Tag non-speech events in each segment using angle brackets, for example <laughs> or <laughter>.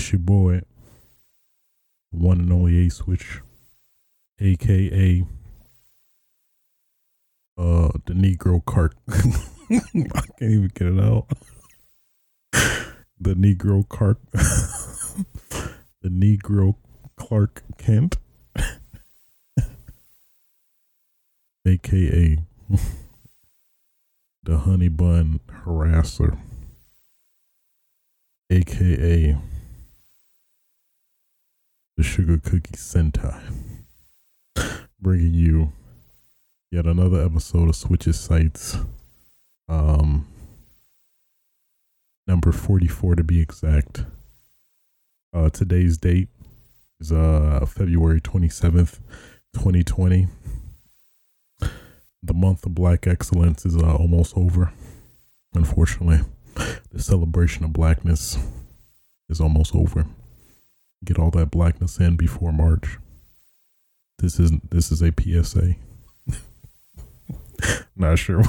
It's your boy, one and only A Switch, aka uh the Negro Clark. <laughs> I can't even get it out. The Negro Clark, <laughs> the Negro Clark Kent, <laughs> aka the Honey Bun Harasser, aka the Sugar Cookie Sentai, bringing you yet another episode of Switches Sites. Um, number 44 to be exact. Uh, today's date is uh, February 27th, 2020. The month of Black Excellence is uh, almost over. Unfortunately, the celebration of blackness is almost over. Get all that blackness in before March. This isn't this is a PSA. <laughs> Not sure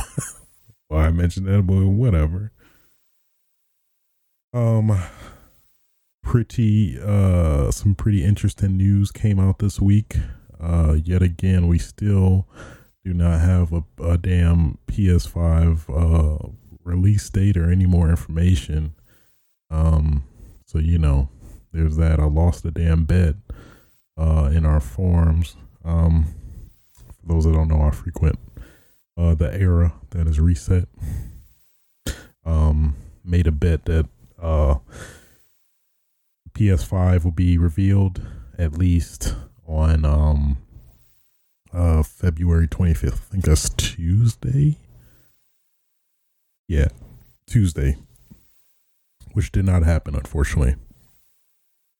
why I mentioned that, but whatever. Um, pretty uh, some pretty interesting news came out this week. Uh, yet again, we still do not have a, a damn PS5 uh release date or any more information. Um, so you know, there's that. I lost a damn bet uh in our forums. Um, for those that don't know, I frequent uh the era that is reset. Um, made a bet that uh PS5 will be revealed at least on um uh February 25th. I think that's Tuesday. Yeah, Tuesday. Which did not happen unfortunately.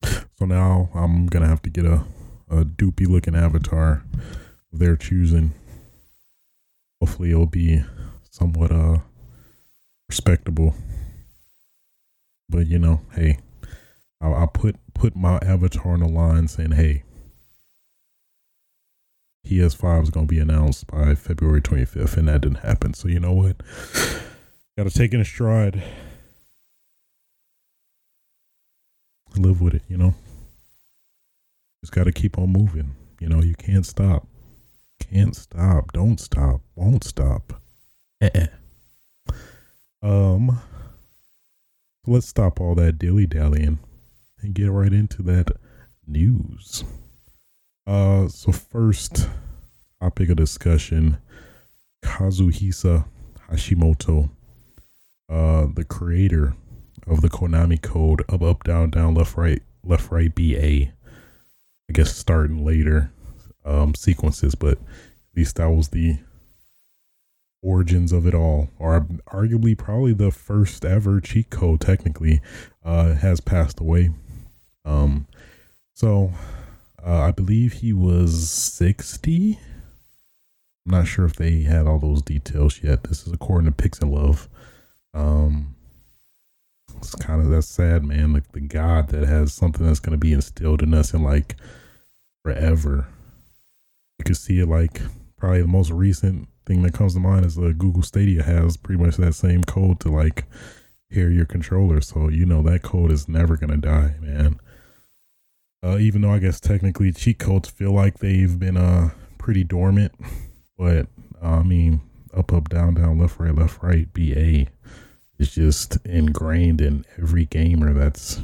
So now I'm to have to get a a doopy looking avatar of their choosing. Hopefully it'll be somewhat uh respectable. But you know, hey, I'll, I'll put put my avatar on the line saying, "Hey, PS5 is going to be announced by February 25th," and that didn't happen. So you know what? Got to take in a stride. Live with it, you know. Just got to keep on moving. You know, you can't stop. Can't stop. Don't stop. Won't stop. Uh-uh. Um. Let's stop all that dilly dallying and get right into that news. Uh, so first topic of discussion: Kazuhisa Hashimoto, uh, the creator of the Konami code up, up down down left right left right BA. I guess starting later um, sequences, but at least that was the origins of it all, or arguably probably the first ever cheat code. Technically, uh, has passed away. Um, so uh, I believe he was sixty. I'm not sure if they had all those details yet. This is according to Pix and Love. Um, it's kind of that's sad, man. Like the God that has something that's going to be instilled in us in like forever. You can see it like probably the most recent thing that comes to mind is uh, Google Stadia has pretty much that same code to like hear your controller. So you know that code is never gonna die, man. Uh, even though I guess technically cheat codes feel like they've been uh pretty dormant, but uh, I mean up up down down left right left right BA is just ingrained in every gamer that's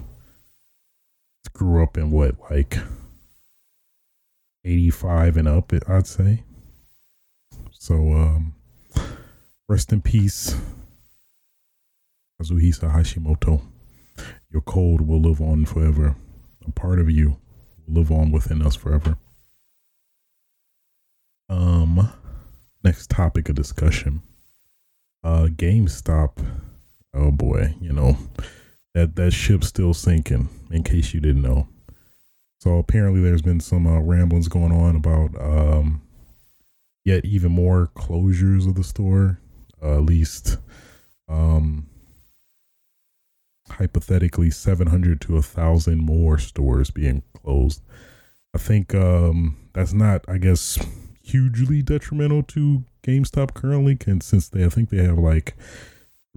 grew up in what like 85 and up I'd say. So um rest in peace Kazuhisa Hashimoto. Your code will live on forever. A part of you will live on within us forever. Um next topic of discussion. Uh GameStop. Oh boy, you know, that that ship's still sinking in case you didn't know. So apparently there's been some uh, ramblings going on about um yet even more closures of the store, uh, at least um hypothetically 700 to a thousand more stores being closed. I think um that's not I guess hugely detrimental to GameStop currently since they I think they have like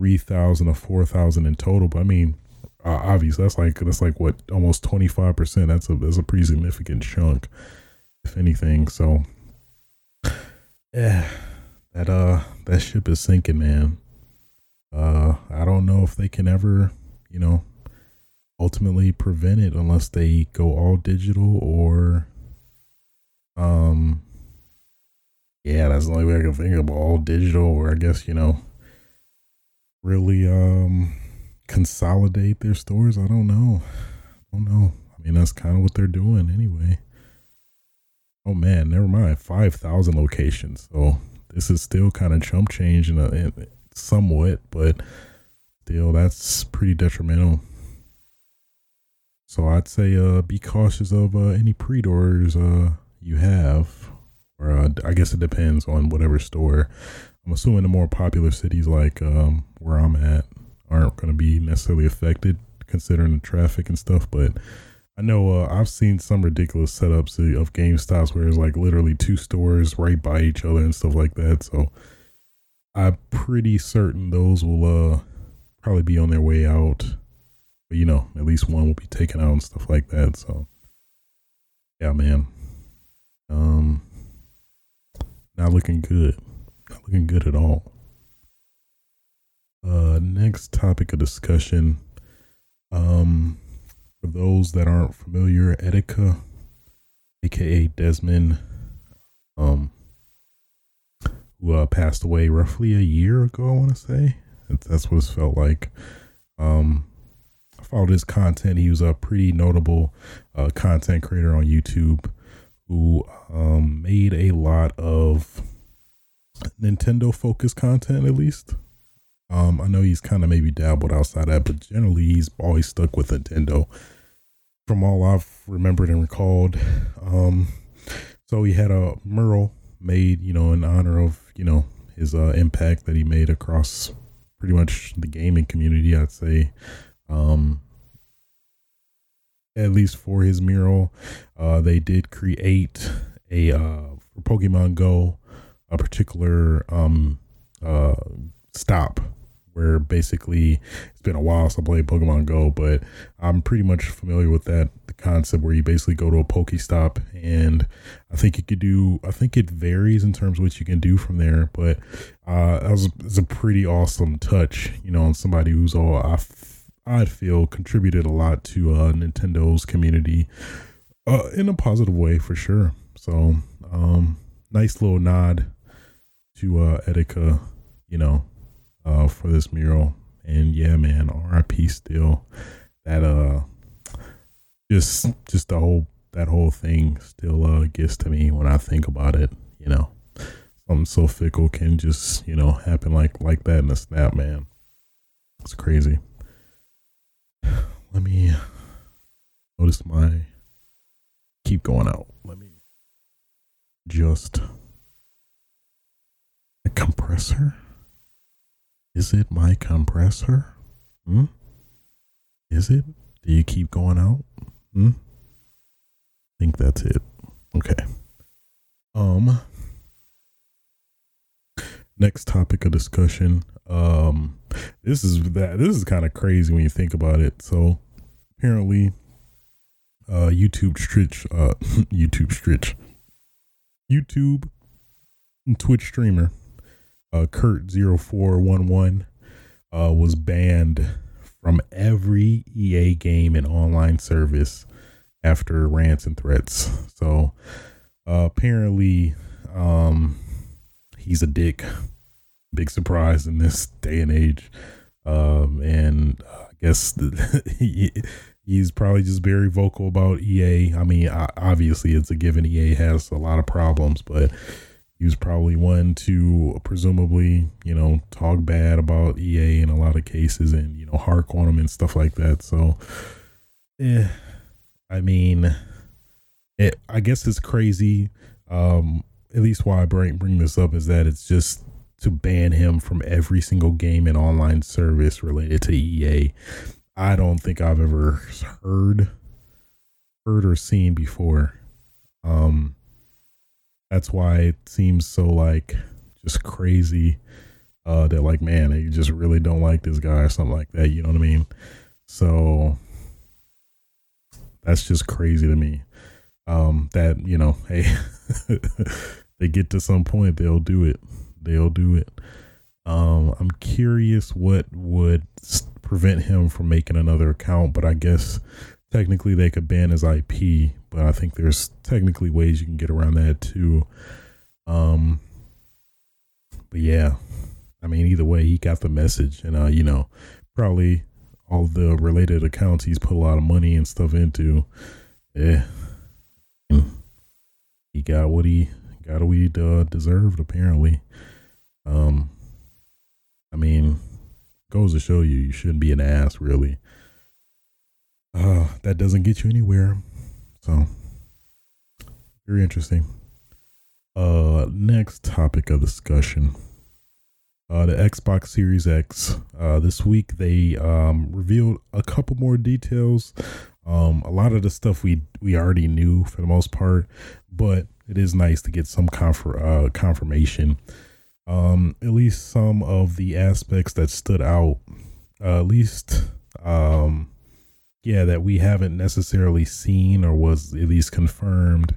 3000 or 4000 in total, but I mean uh, obviously that's like that's like what almost 25% that's a that's a pretty significant chunk if anything. So <sighs> yeah that uh that ship is sinking man. Uh i don't know if they can ever you know ultimately prevent it unless they go all digital or um yeah that's the only way i can think of all digital or i guess you know really um consolidate their stores. I don't know. I don't know. I mean, that's kind of what they're doing anyway. Oh man, never mind. Five thousand locations. So this is still kind of chump change in, a, in somewhat, but still, that's pretty detrimental. So I'd say uh, be cautious of uh, any pre-orders uh, you have, or uh, I guess it depends on whatever store. I'm assuming the more popular cities like um, where I'm at, aren't going to be necessarily affected considering the traffic and stuff. But I know uh, I've seen some ridiculous setups of GameStops where it's like literally two stores right by each other and stuff like that. So I'm pretty certain those will uh, probably be on their way out. But you know, at least one will be taken out and stuff like that. So yeah, man. Um, not looking good. Looking good at all. Uh, next topic of discussion. Um, for those that aren't familiar, Etika, aka Desmond, um, who uh, passed away roughly a year ago, I want to say. That's what it felt like. Um, I followed his content. He was a pretty notable uh, content creator on YouTube who um, made a lot of Nintendo focused content, at least. Um, I know he's kind of maybe dabbled outside that, but generally he's always stuck with Nintendo. From all I've remembered and recalled, um, so he had a mural made, you know, in honor of you know his uh, impact that he made across pretty much the gaming community. I'd say, um, at least for his mural, uh, they did create a uh, for Pokemon Go a particular um, uh, stop where basically it's been a while since I played Pokemon Go, but I'm pretty much familiar with that the concept where you basically go to a Pokestop and I think you could do I think it varies in terms of what you can do from there, but uh that was, a pretty awesome touch, you know, on somebody who's all I I feel contributed a lot to uh Nintendo's community uh in a positive way for sure. So um nice little nod to uh Etika, you know, uh, for this mural. And yeah, man, RIP still. That uh, just just the whole that whole thing still uh gets to me when I think about it. You know, something so fickle can just you know happen like like that in a snap, man. It's crazy. Let me notice my keep going out. Let me just compressor. Is it my compressor? Hmm? Is it? Do you keep going out? Hmm? I think that's it. Okay. Um next topic of discussion. Um this is that this is kind of crazy when you think about it. So apparently uh YouTube stretch uh <laughs> YouTube stretch YouTube Twitch streamer uh, Kurt0411 uh, was banned from every EA game and online service after rants and threats. So uh, apparently, um, he's a dick. Big surprise in this day and age. Um, and I guess <laughs> he, he's probably just very vocal about EA. I mean, obviously, it's a given EA has a lot of problems, but he was probably one to presumably, you know, talk bad about EA in a lot of cases and, you know, hark on them and stuff like that. So, yeah, I mean, it, I guess it's crazy. Um, at least why I bring, bring this up is that it's just to ban him from every single game and online service related to EA. I don't think I've ever heard, heard or seen before. Um, that's why it seems so like just crazy uh that like man they just really don't like this guy or something like that you know what i mean So that's just crazy to me. Um, that you know, <laughs> hey, they get to some point, they'll do it. They'll do it. Um, I'm curious what would prevent him from making another account, but I guess technically they could ban his IP. But I think there's technically ways you can get around that too. Um, but yeah, I mean, either way, he got the message, and uh, you know, probably all the related accounts he's put a lot of money and stuff into. Yeah, he got what he got what he uh, deserved apparently. Um, I mean, goes to show you you shouldn't be an ass, really. Uh, that doesn't get you anywhere. So, very interesting. Uh, next topic of discussion. Uh, the Xbox Series X. Uh, this week they um, revealed a couple more details. Um, a lot of the stuff we we already knew for the most part, but it is nice to get some confer- uh, confirmation. Um, at least some of the aspects that stood out, uh, at least, um, yeah, that we haven't necessarily seen or was at least confirmed,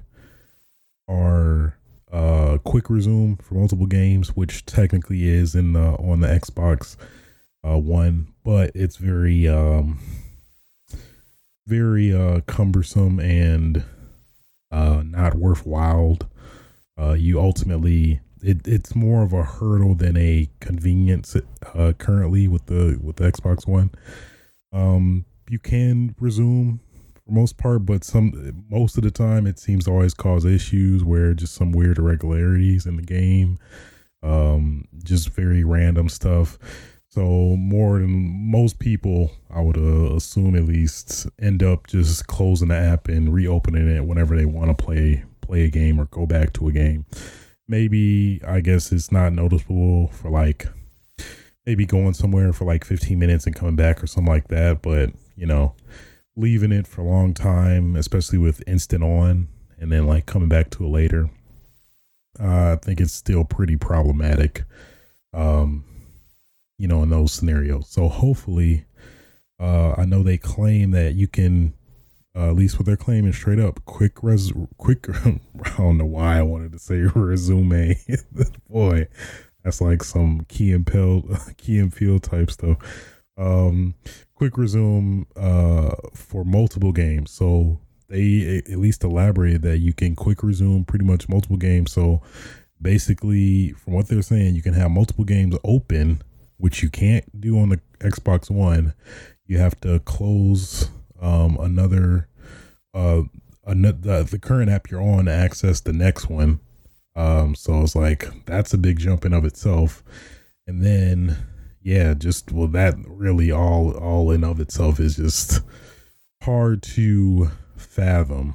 are uh, quick resume for multiple games, which technically is in the on the Xbox uh, One, but it's very um, very uh, cumbersome and uh, not worthwhile. Uh, you ultimately it, it's more of a hurdle than a convenience uh, currently with the with the Xbox One. Um, you can resume for most part, but some most of the time it seems to always cause issues where just some weird irregularities in the game, um, just very random stuff. So more than most people, I would uh, assume at least, end up just closing the app and reopening it whenever they want to play play a game or go back to a game. Maybe I guess it's not noticeable for like maybe going somewhere for like 15 minutes and coming back or something like that, but you know, leaving it for a long time, especially with instant on and then like coming back to it later. Uh, I think it's still pretty problematic. Um, you know, in those scenarios. So hopefully, uh, I know they claim that you can, uh, at least what they're claiming straight up, quick res, quick. <laughs> I don't know why I wanted to say <laughs> resume. <laughs> Boy, that's like some key and Peele, key and Peele type stuff. Um, quick resume uh, for multiple games. So they at least elaborated that you can quick resume pretty much multiple games. So basically, from what they're saying, you can have multiple games open which you can't do on the Xbox One. You have to close um, another uh, another the current app you're on to access the next one. Um, so it's like that's a big jump in of itself. And then yeah, just well that really all all in of itself is just hard to fathom.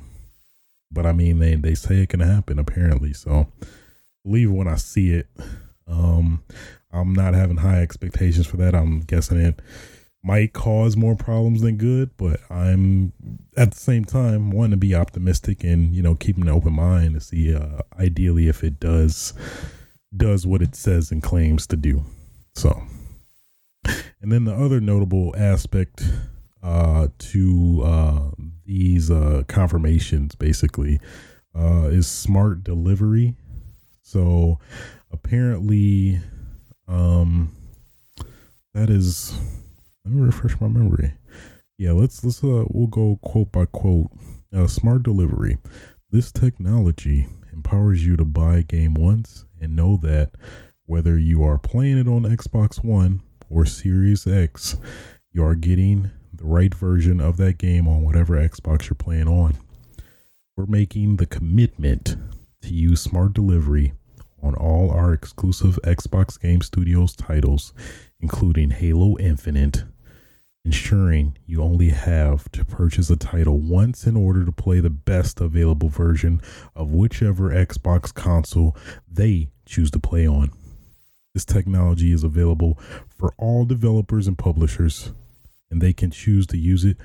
But I mean they they say it can happen apparently. So believe when I see it. Um I'm not having high expectations for that. I'm guessing it might cause more problems than good, but I'm at the same time wanting to be optimistic and you know keeping an open mind to see uh, ideally if it does does what it says and claims to do. So, <laughs> and then the other notable aspect uh, to uh, these uh, confirmations basically uh, is smart delivery. So apparently um, that is. Let me refresh my memory. Yeah, let's let's uh we'll go quote by quote. Uh, smart delivery. This technology empowers you to buy a game once and know that whether you are playing it on Xbox One or Series X, you are getting the right version of that game on whatever Xbox you're playing on. We're making the commitment to use smart delivery on all our exclusive Xbox Game Studios titles, including Halo Infinite, ensuring you only have to purchase a title once in order to play the best available version of whichever Xbox console they choose to play on. This technology is available for all developers and publishers, and they can choose to use it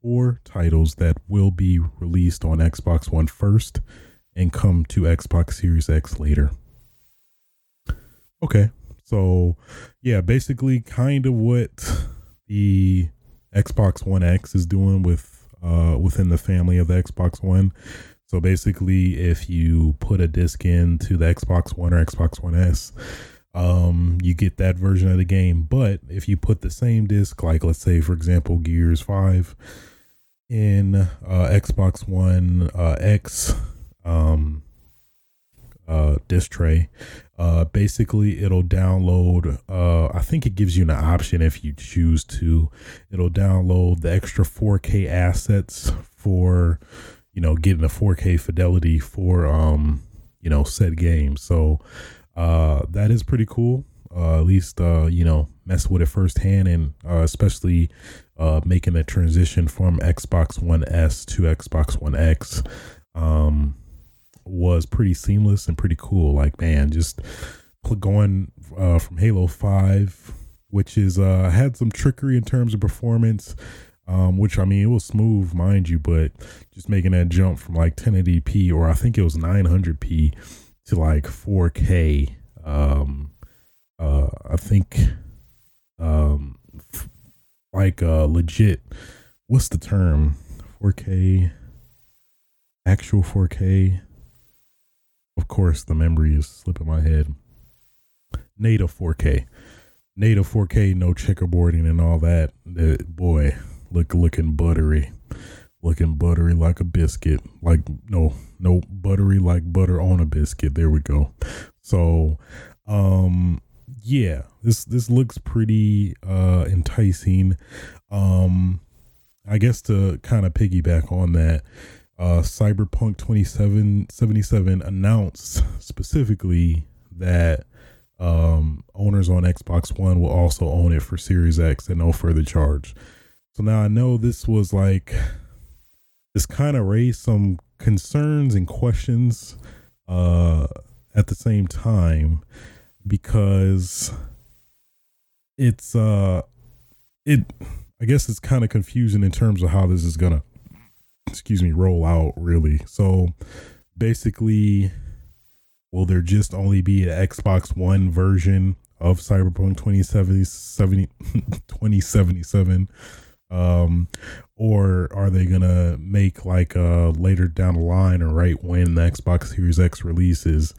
for titles that will be released on Xbox One first and come to Xbox Series X later. Okay. So, yeah, basically, kind of what the Xbox One X is doing with uh, within the family of the Xbox One. So basically, if you put a disc into the Xbox One or Xbox One S, um, you get that version of the game. But if you put the same disc, like let's say for example Gears Five, in uh, Xbox One uh, X um, uh, disc tray, uh, basically it'll download. Uh, I think it gives you an option if you choose to. It'll download the extra 4K assets for you know getting a 4K fidelity for um you know said game. So uh, that is pretty cool. Uh, at least uh, you know mess with it firsthand, and uh, especially uh, making the transition from Xbox One S to Xbox One X um, was pretty seamless and pretty cool. Like man, just going uh, from Halo Five, which is uh, had some trickery in terms of performance. Um, which I mean, it was smooth, mind you, but just making that jump from like 1080p or I think it was 900p to like 4K. Um, uh, I think, um, f- like uh, legit. What's the term? 4K, actual 4K. Of course, the memory is slipping my head. Native 4K, native 4K, no checkerboarding and all that. Uh, boy, look looking buttery looking buttery like a biscuit. Like no, no buttery like butter on a biscuit. There we go. So, um, yeah, this this looks pretty uh enticing. Um, I guess to kind of piggyback on that, uh, Cyberpunk 2077 announced specifically that um, owners on Xbox One will also own it for Series X at no further charge. So now I know this was like this kind of raised some concerns and questions uh, at the same time because it's uh it I guess it's kind of confusing in terms of how this is gonna excuse me roll out really. So basically will there just only be an Xbox One version of Cyberpunk 2070, <laughs> 2077 um, or are they gonna make like uh later down the line or right when the Xbox Series X releases?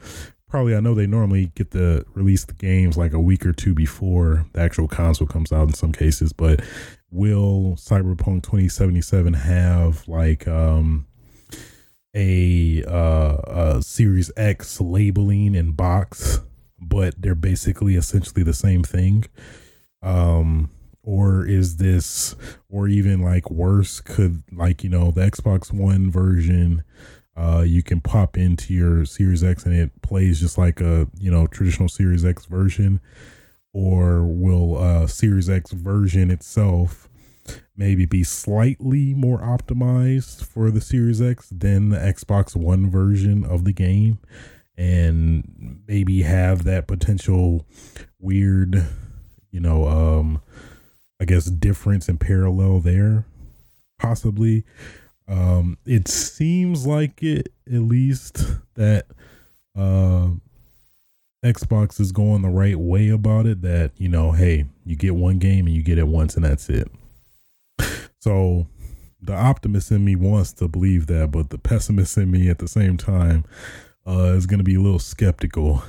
Probably, I know they normally get the release the games like a week or two before the actual console comes out in some cases, but will Cyberpunk 2077 have like um a uh a Series X labeling and box, but they're basically essentially the same thing? Um or is this or even like worse could like you know the xbox one version uh you can pop into your series x and it plays just like a you know traditional series x version? Or will uh series x version itself maybe be slightly more optimized for the series x than the xbox one version of the game? And maybe have that potential weird you know um I guess difference and parallel there, possibly. Um, it seems like it at least that uh, Xbox is going the right way about it. That you know, hey, you get one game and you get it once and that's it. So the optimist in me wants to believe that, but the pessimist in me at the same time uh, is going to be a little skeptical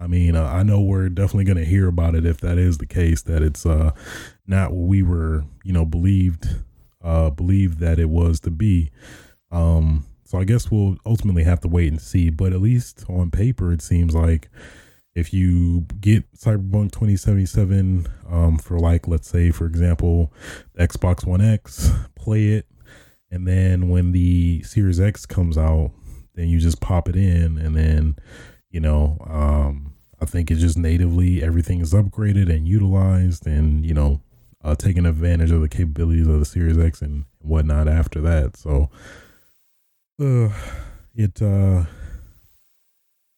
I mean, uh, I know we're definitely going to hear about it if that is the case. That it's uh, not what we were, you know, believed, uh, believed that it was to be. Um, so I guess we'll ultimately have to wait and see. But at least on paper, it seems like if you get Cyberpunk 2077 um, for like, let's say, for example, Xbox One X, play it, and then when the Series X comes out, then you just pop it in, and then you know, um, I think it's just natively everything is upgraded and utilized, and you know, uh, taking advantage of the capabilities of the Series X and whatnot after that. So, uh, it uh,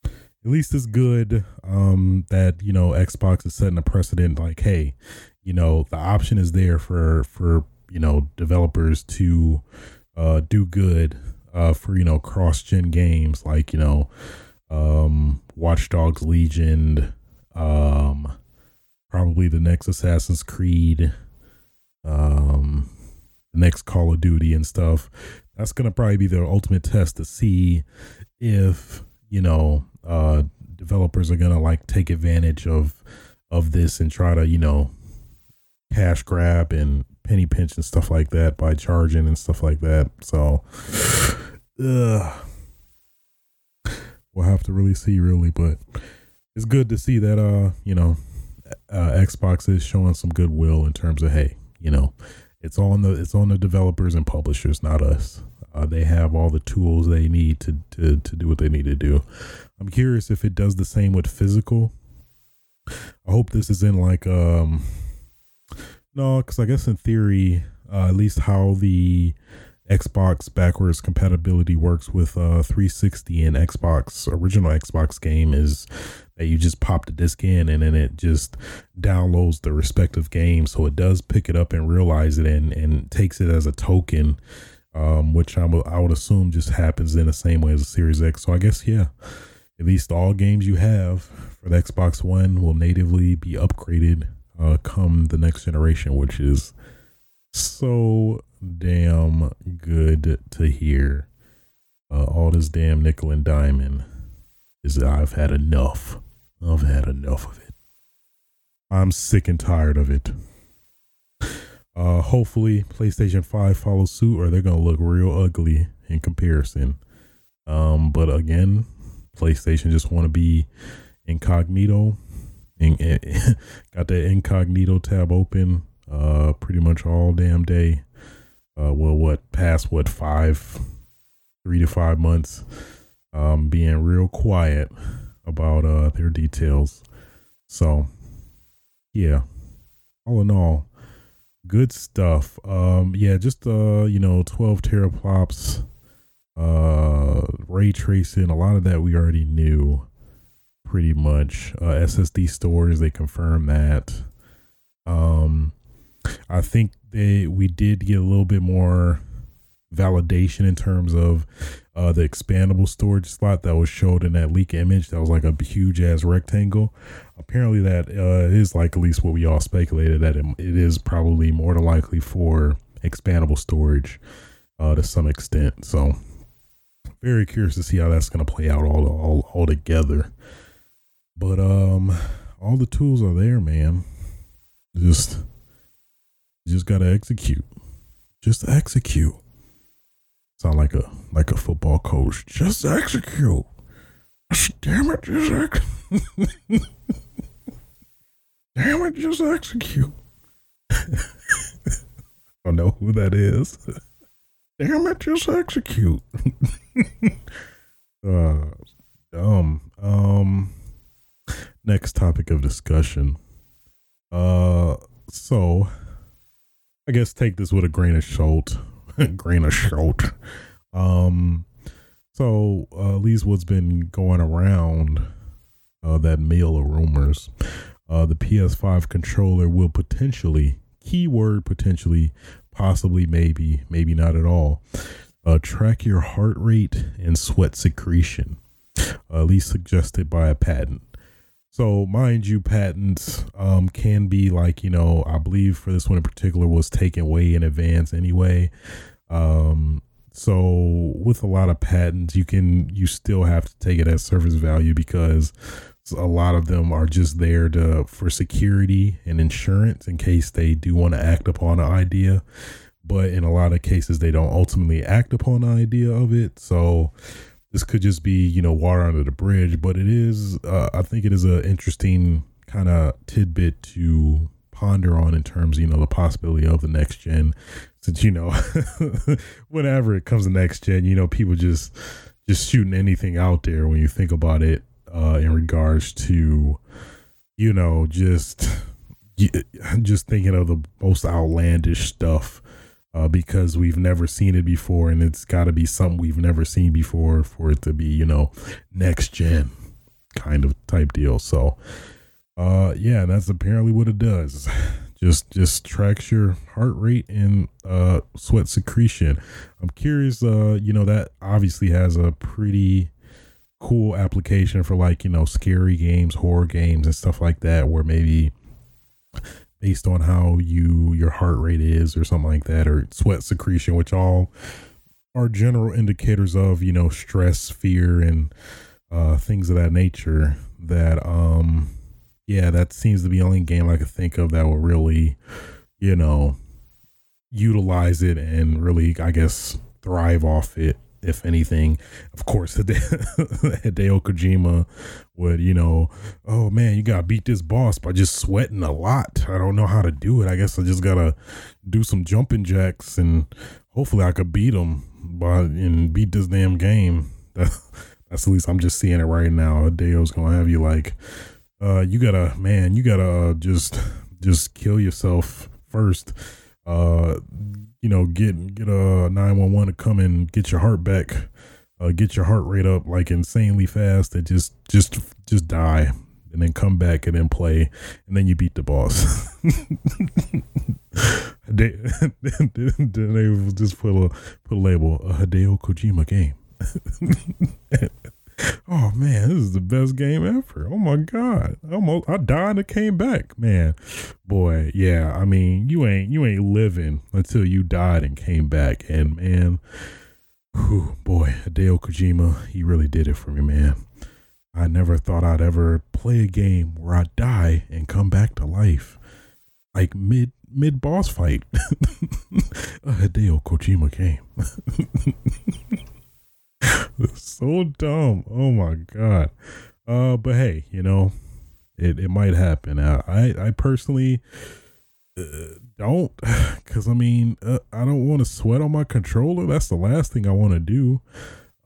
at least it's good um, that you know Xbox is setting a precedent. Like, hey, you know, the option is there for for you know developers to uh, do good uh, for you know cross gen games. Like, you know um, Watch Dogs Legion, um, probably the next Assassin's Creed, um, the next Call of Duty and stuff. That's gonna probably be the ultimate test to see if you know uh, developers are gonna like take advantage of of this and try to you know cash grab and penny pinch and stuff like that by charging and stuff like that. So, <sighs> uh, we'll have to really see, really. But it's good to see that, uh, you know, uh, Xbox is showing some goodwill in terms of, hey, you know, it's on the it's on the developers and publishers, not us. Uh, they have all the tools they need to, to to do what they need to do. I'm curious if it does the same with physical. I hope this is in like um no, because I guess in theory, uh, at least how the Xbox backwards compatibility works with uh 360 and Xbox. Original Xbox game is that you just pop the disc in and then it just downloads the respective game. So it does pick it up and realize it and and takes it as a token um which I would I would assume just happens in the same way as a Series X. So I guess yeah at least all games you have for the Xbox One will natively be upgraded uh, come the next generation, which is so damn good to hear. Uh, all this damn nickel and diamond is I've had enough. I've had enough of it. I'm sick and tired of it. Uh, hopefully, PlayStation 5 follows suit, or they're gonna look real ugly in comparison. Um, but again, PlayStation just want to be incognito in, in, <laughs> got that incognito tab open uh pretty much all damn day uh well what past what five three to five months um being real quiet about uh their details so yeah all in all good stuff um yeah just uh you know 12 teraflops uh ray tracing a lot of that we already knew pretty much. Uh, SSD storage, they confirm that. Um, I think they we did get a little bit more validation in terms of uh, the expandable storage slot that was showed in that leak image. That was like a huge ass rectangle. Apparently, that uh, is like at least what we all speculated that it, it is probably more than likely for expandable storage uh, to some extent. So, very curious to see how that's going to play out all all all together. But um, all the tools are there, man. Just, just gotta execute. Just execute. Sound like a like a football coach. Just execute. Damn it, just ex- <laughs> Damn it, just execute. I <laughs> don't know who that is. <laughs> Damn it, just execute. uh, dumb. Um next topic of discussion. Uh, so I guess take this with a grain of salt. <laughs> grain of salt. Um, so uh, at least what's been going around uh, that mail of rumors. Uh, the PS5 controller will potentially, keyword potentially, possibly, maybe, maybe not at all, uh, track your heart rate and sweat secretion, at least suggested by a patent. So, mind you, patents um, can be like, you know, I believe for this one in particular was taken way in advance anyway. Um, so, with a lot of patents, you can, you still have to take it as service value because a lot of them are just there to, for security and insurance in case they do want to act upon an idea. But in a lot of cases, they don't ultimately act upon the idea of it. So, this could just be you know water under the bridge but it is uh, i think it is an interesting kind of tidbit to ponder on in terms you know the possibility of the next gen. Since you know <laughs> whenever it comes to next gen you know people just just shooting anything out there when you think about it uh in regards to you know just just thinking of the most outlandish stuff uh, because we've never seen it before, and it's got to be something we've never seen before for it to be, you know, next gen kind of type deal. So, uh, yeah, that's apparently what it does. <sighs> Just just tracks your heart rate and uh, sweat secretion. I'm curious. Uh, you know that obviously has a pretty cool application for like you know scary games, horror games, and stuff like that, where maybe based on how you your heart rate is or something like that, or sweat secretion, which all are general indicators of you know stress, fear, and uh, things of that nature. That um, yeah, that seems to be the only game I could think of that will really, you know, utilize it and really, I guess, thrive off it if anything. Of course, <laughs> Hideo Kojima would, you know, oh man, you gotta beat this boss by just sweating a lot. I don't know how to do it. I guess I just gotta do some jumping jacks and hopefully I could beat him by and beat this damn game. <laughs> That's at least I'm just seeing it right now. Hideo's gonna have you like, uh, you gotta, man, you gotta uh, just just kill yourself first. Uh, you know, get get a nine one one to come and get your heart back, uh, get your heart rate up like insanely fast, and just just just die, and then come back and then play, and then you beat the boss. <laughs> <laughs> they, they just put a put a label a Hideo Kojima game. <laughs> oh man, this is the best game ever. Oh my god. Almost I died and came back. Man. Boy, yeah, I mean, you ain't you ain't living until you died and came back. And man, whew, boy, Hideo Kojima, he really did it for me, man. I never thought I'd ever play a game where I die and come back to life. Like mid mid boss fight. <laughs> a Hideo Kojima game. <laughs> <laughs> so dumb. Oh my god. Uh, but hey, you know, it, it might happen. I I, I personally uh, don't, <sighs> cause I mean, uh, I don't want to sweat on my controller. That's the last thing I want to do.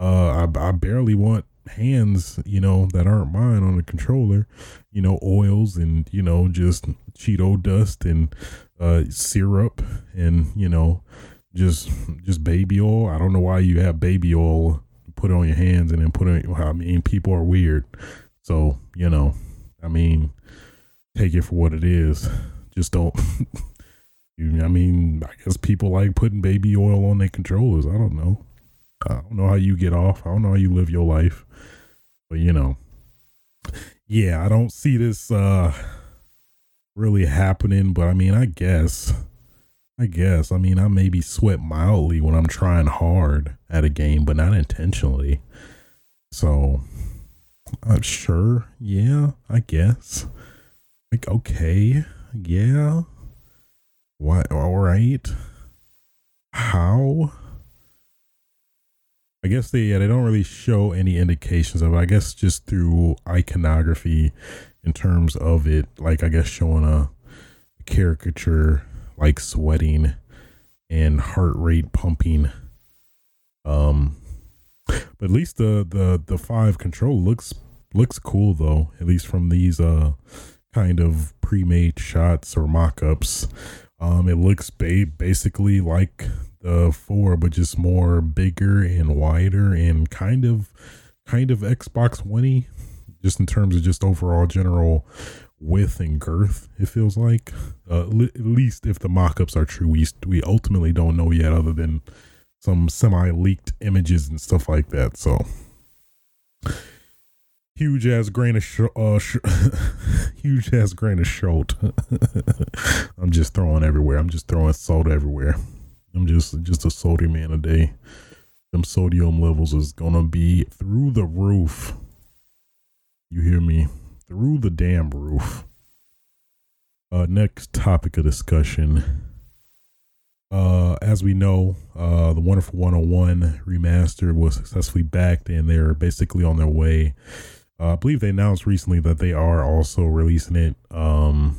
Uh, I I barely want hands, you know, that aren't mine on the controller. You know, oils and you know just Cheeto dust and uh syrup and you know just just baby oil. I don't know why you have baby oil put it on your hands and then put it. I mean, people are weird, so you know, I mean, take it for what it is. Just don't. <laughs> I mean, I guess people like putting baby oil on their controllers. I don't know. I don't know how you get off. I don't know how you live your life, but you know, yeah, I don't see this uh really happening. But I mean, I guess I guess. I mean, I maybe sweat mildly when I'm trying hard at a game, but not intentionally. So, I'm sure. Yeah, I guess. Like, okay. Yeah. What? All right. How? I guess they yeah, they don't really show any indications of it. I guess just through iconography in terms of it, like I guess showing a caricature like sweating and heart rate pumping. Um, but at least the the the five control looks looks cool though. At least from these uh kind of pre-made shots or mock-ups. Um, it looks ba- basically like the four, but just more bigger and wider and kind of kind of Xbox One just in terms of just overall general width and girth. It feels like, uh, at least if the mock-ups are true, we we ultimately don't know yet, other than some semi-leaked images and stuff like that. So huge ass grain of sh- uh, sh- <laughs> huge ass grain of salt. <laughs> I'm just throwing everywhere. I'm just throwing salt everywhere. I'm just just a salty man a day. Them sodium levels is gonna be through the roof. You hear me? Through the damn roof. Uh, next topic of discussion. Uh, as we know, uh, the Wonderful 101 remastered was successfully backed, and they're basically on their way. Uh, I believe they announced recently that they are also releasing it, um,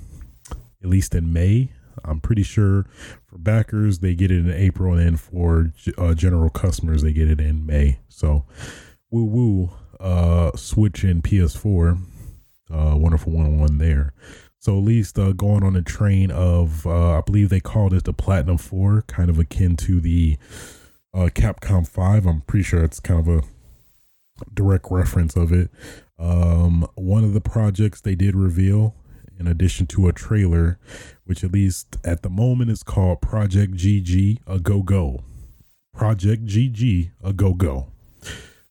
at least in May. I'm pretty sure for backers they get it in April, and then for uh, general customers they get it in May. So, woo woo, uh, Switch and PS4 uh, Wonderful 101 there. So at least uh, going on a train of, uh, I believe they called it the Platinum 4, kind of akin to the uh, Capcom 5. I'm pretty sure it's kind of a direct reference of it. Um, one of the projects they did reveal, in addition to a trailer, which at least at the moment is called Project GG A Go Go. Project GG A Go Go.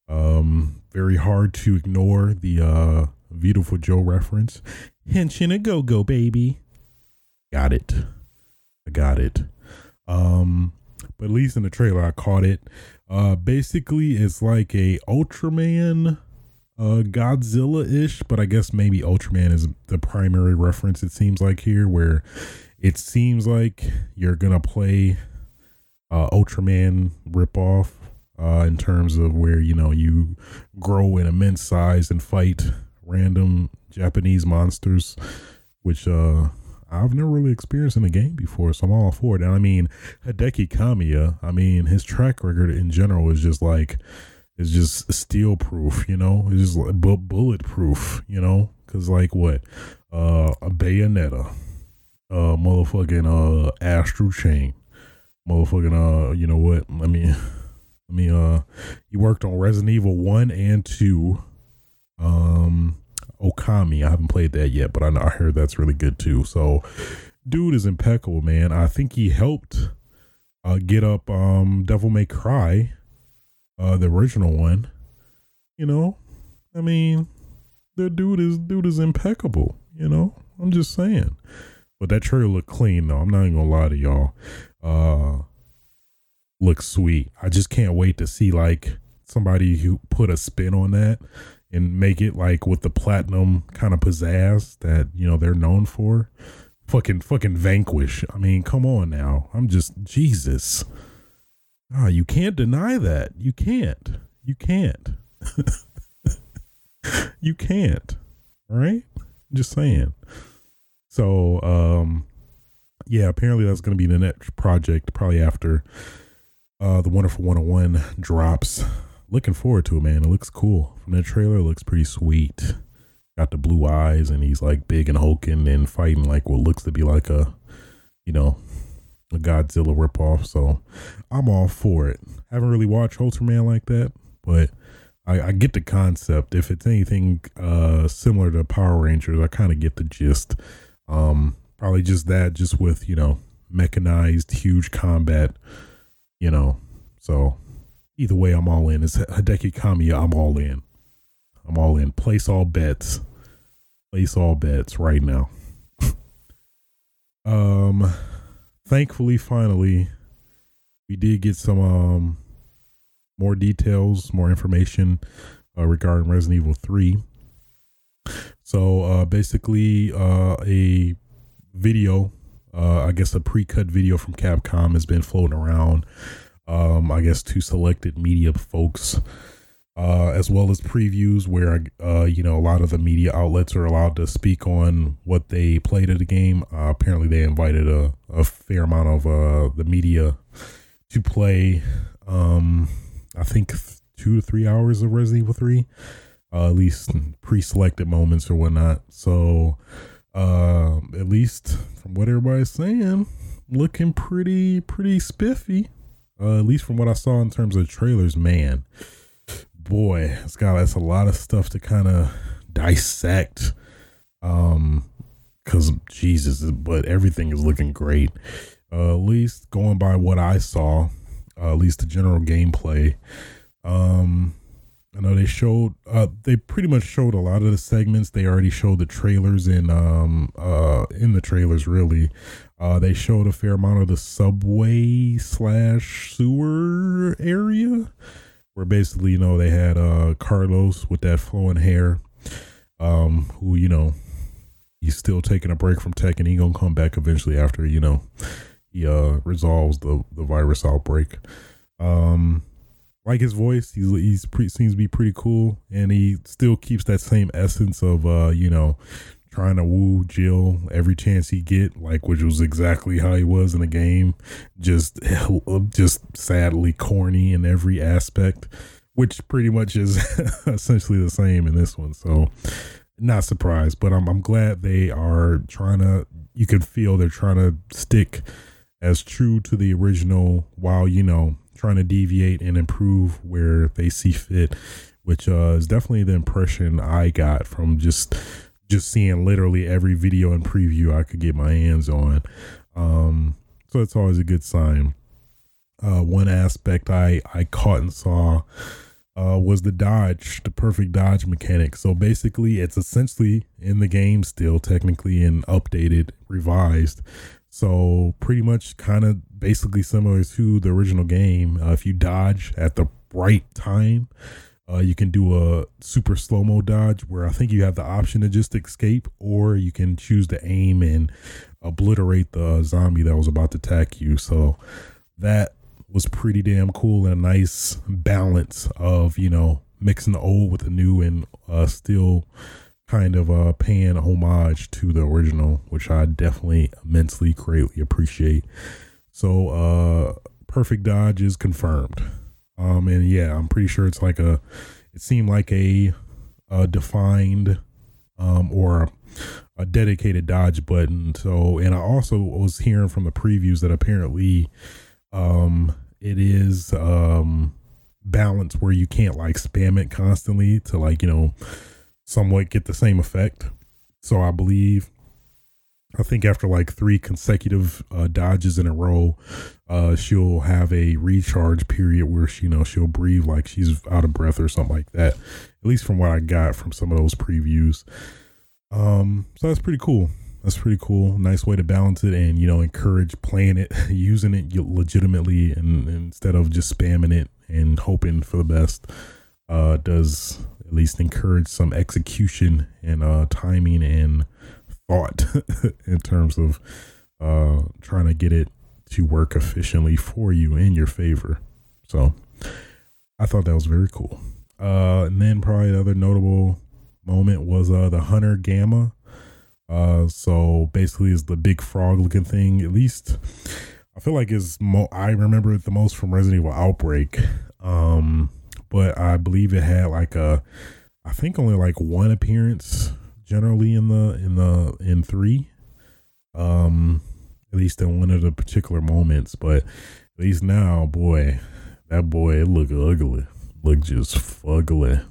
Um, very hard to ignore the Viewtiful Joe reference. Henshin a go go, baby. got it. I got it. Um, but at least in the trailer, I caught it. Uh, basically, it's like a Ultraman, uh, Godzilla ish, but I guess maybe Ultraman is the primary reference. It seems like here, where it seems like you're gonna play uh, Ultraman ripoff uh, in terms of where you know you grow in immense size and fight random Japanese monsters, which uh, I've never really experienced in a game before, so I'm all for it. And I mean, Hideki Kamiya, I mean, his track record in general is just like, is just steel proof, you know? It's just like bu- bulletproof, you know? Because, like, what? Uh, a Bayonetta, uh, motherfucking, uh, Astral Chain, motherfucking, uh, you know what? Let me, <laughs> let me, uh, he worked on Resident Evil 1 and 2. Um, Okami. I haven't played that yet, but I, I heard that's really good too. So, dude is impeccable, man. I think he helped uh, get up um, Devil May Cry, uh, the original one. You know, I mean, the dude is dude is impeccable. You know, I'm just saying. But that trailer looked clean though. I'm not even gonna lie to y'all. Uh, looks sweet. I just can't wait to see like somebody who put a spin on that and make it like with the platinum kind of pizzazz that you know they're known for. Fucking fucking vanquish. I mean, come on now. I'm just Jesus. Ah, oh, you can't deny that. You can't. You can't. <laughs> you can't. Right? Just saying. So, um yeah, apparently that's going to be the next project probably after uh the Wonderful 101 drops looking forward to it, man. It looks cool. From the trailer, it looks pretty sweet. Got the blue eyes, and he's like big and hulking and fighting like what looks to be like a, you know, a Godzilla ripoff. So I'm all for it. Haven't really watched Ultraman like that, but I, I get the concept. If it's anything uh, similar to Power Rangers, I kind of get the gist. Um, probably just that, just with you know mechanized, huge combat. You know, so either way, I'm all in. It's Hideki Kamiya. I'm all in. I'm all in. Place all bets. Place all bets right now. <laughs> um, thankfully, finally, we did get some um more details, more information uh, regarding Resident Evil Three. So uh, basically, uh, a video, uh, I guess a pre-cut video from Capcom has been floating around um, I guess to selected media folks, uh, as well as previews where uh, you know a lot of the media outlets are allowed to speak on what they played at the game. Uh, apparently, they invited a, a fair amount of uh, the media to play. Um, I think two to three hours of Resident Evil Three, uh, at least pre-selected moments or whatnot. So, uh, at least from what everybody's saying, looking pretty pretty spiffy uh, at least from what I saw in terms of trailers, man, boy, it's got that's a lot of stuff to kind of dissect. Um, cause Jesus, but everything is looking great. Uh, at least going by what I saw, uh, at least the general gameplay. Um, I know they showed uh they pretty much showed a lot of the segments. They already showed the trailers in um uh in the trailers really. Uh they showed a fair amount of the subway slash sewer area where basically, you know, they had uh Carlos with that flowing hair, um, who, you know, he's still taking a break from tech and he gonna come back eventually after, you know, he uh resolves the the virus outbreak. Um like his voice. He's he's seems to be pretty cool, and he still keeps that same essence of uh, you know, trying to woo Jill every chance he get, like which was exactly how he was in the game. Just <laughs> just sadly corny in every aspect, which pretty much is <laughs> essentially the same in this one. So not surprised, but I'm I'm glad they are trying to. You can feel they're trying to stick as true to the original, while you know trying to deviate and improve where they see fit, which uh, is definitely the impression I got from just just seeing literally every video and preview I could get my hands on. Um, so it's always a good sign. Uh, one aspect I I caught and saw uh, was the dodge, the perfect dodge mechanic. So basically, it's essentially in the game still, technically, and updated, revised. So pretty much, kind of basically similar to the original game. Uh, if you dodge at the right time, uh, you can do a super slow mo dodge where I think you have the option to just escape, or you can choose to aim and obliterate the zombie that was about to attack you. So that was pretty damn cool and a nice balance of you know mixing the old with the new and uh, still kind of uh, paying homage to the original, which I definitely immensely greatly appreciate. So uh, perfect dodge is confirmed. Um, and yeah, I'm pretty sure it's like a, it seemed like a, a defined, um, or a dedicated dodge button. So, and I also was hearing from the previews that apparently, um, it is, um, balanced where you can't like spam it constantly to like, you know, somewhat get the same effect. So I believe I think after like three consecutive uh, dodges in a row, uh, she'll have a recharge period where she, you know, she'll breathe like she's out of breath or something like that. At least from what I got from some of those previews. Um, so that's pretty cool. That's pretty cool. Nice way to balance it and you know encourage playing it, <laughs> using it legitimately, and, and instead of just spamming it and hoping for the best. Uh, does at least encourage some execution and uh timing and thought <laughs> in terms of uh, trying to get it to work efficiently for you in your favor. So I thought that was very cool. Uh, and then probably the other notable moment was uh, the Hunter Gamma. Uh, so basically, is the big frog looking thing. At least I feel like is mo- I remember it the most from Resident Evil Outbreak. Um, but I believe it had like a, I think only like one appearance generally in the in the in three. Um, at least in one of the particular moments, but at least now, boy, that boy it look ugly, look just fugly.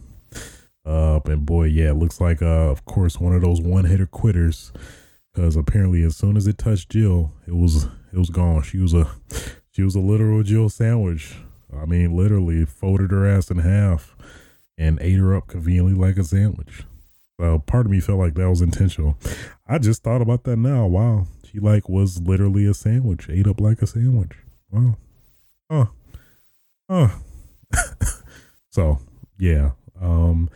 Uh, and boy, yeah, it looks like uh, of course, one of those one hitter quitters. Because apparently, as soon as it touched Jill, it was it was gone. She was a she was a literal Jill sandwich. I mean, literally folded her ass in half and ate her up conveniently like a sandwich. Uh, part of me felt like that was intentional. I just thought about that now. Wow, she like was literally a sandwich, ate up like a sandwich. Wow. Huh. Huh. <laughs> so yeah, um,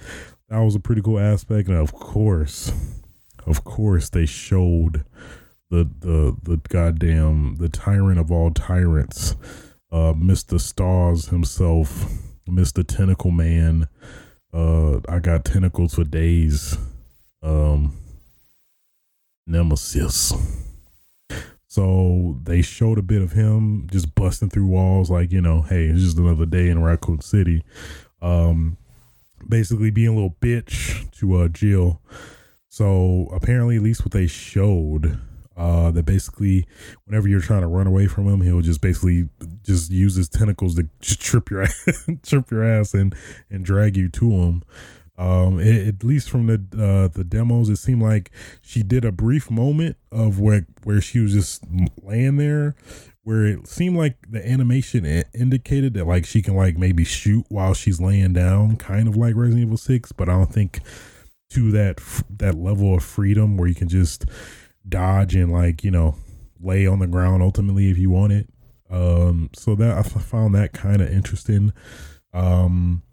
that was a pretty cool aspect, and of course, of course, they showed the the the goddamn the tyrant of all tyrants, uh, Mister Stars himself, Mister Tentacle Man uh, I got tentacles for days. Um, Nemesis. So they showed a bit of him just busting through walls, like you know, hey, it's just another day in Raccoon City. Um, basically being a little bitch to uh Jill. So apparently, at least what they showed uh, that basically whenever you're trying to run away from him, he'll just basically just use his tentacles to <laughs> just trip your ass, trip your ass and and drag you to him. Um, it, at least from the uh, the demos, it seemed like she did a brief moment of where where she was just laying there, where it seemed like the animation indicated that like she can like maybe shoot while she's laying down, kind of like Resident Evil Six, but I don't think to that that level of freedom where you can just dodge and like you know lay on the ground ultimately if you want it. Um, so that I found that kind of interesting. Um,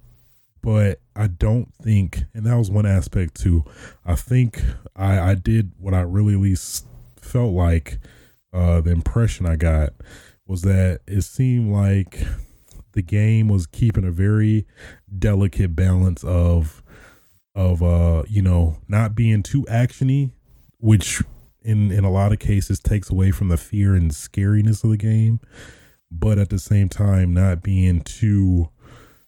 but I don't think, and that was one aspect too. I think I I did what I really least felt like. Uh, the impression I got was that it seemed like the game was keeping a very delicate balance of of uh you know not being too actiony which in in a lot of cases takes away from the fear and scariness of the game, but at the same time not being too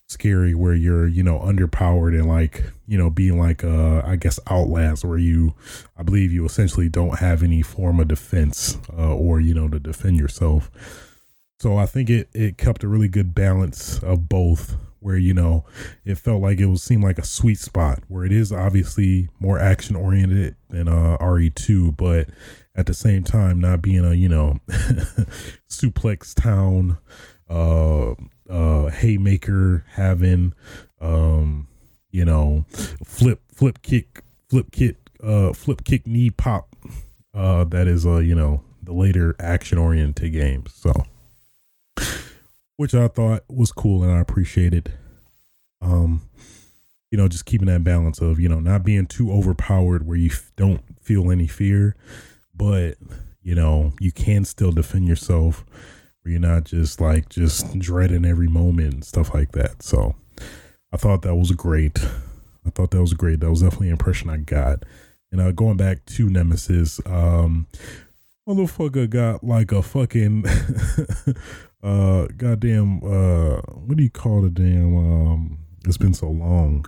scary where you're you know underpowered and like you know being like uh i guess outlast where you i believe you essentially don't have any form of defense uh, or you know to defend yourself. So i think it it kept a really good balance of both where you know it felt like it was seemed like a sweet spot where it is obviously more action oriented than uh RE2 but at the same time not being a you know <laughs> suplex town uh uh haymaker having um, you know, flip flip kick flip kick uh flip kick knee pop uh that is uh you know the later action oriented games. So which I thought was cool and I appreciated. Um you know, just keeping that balance of, you know, not being too overpowered where you f- don't feel any fear, but, you know, you can still defend yourself where you're not just like just dreading every moment and stuff like that. So I thought that was great. I thought that was great. That was definitely an impression I got. And uh, going back to Nemesis, um, motherfucker got like a fucking <laughs> uh goddamn uh what do you call the damn um it's been so long.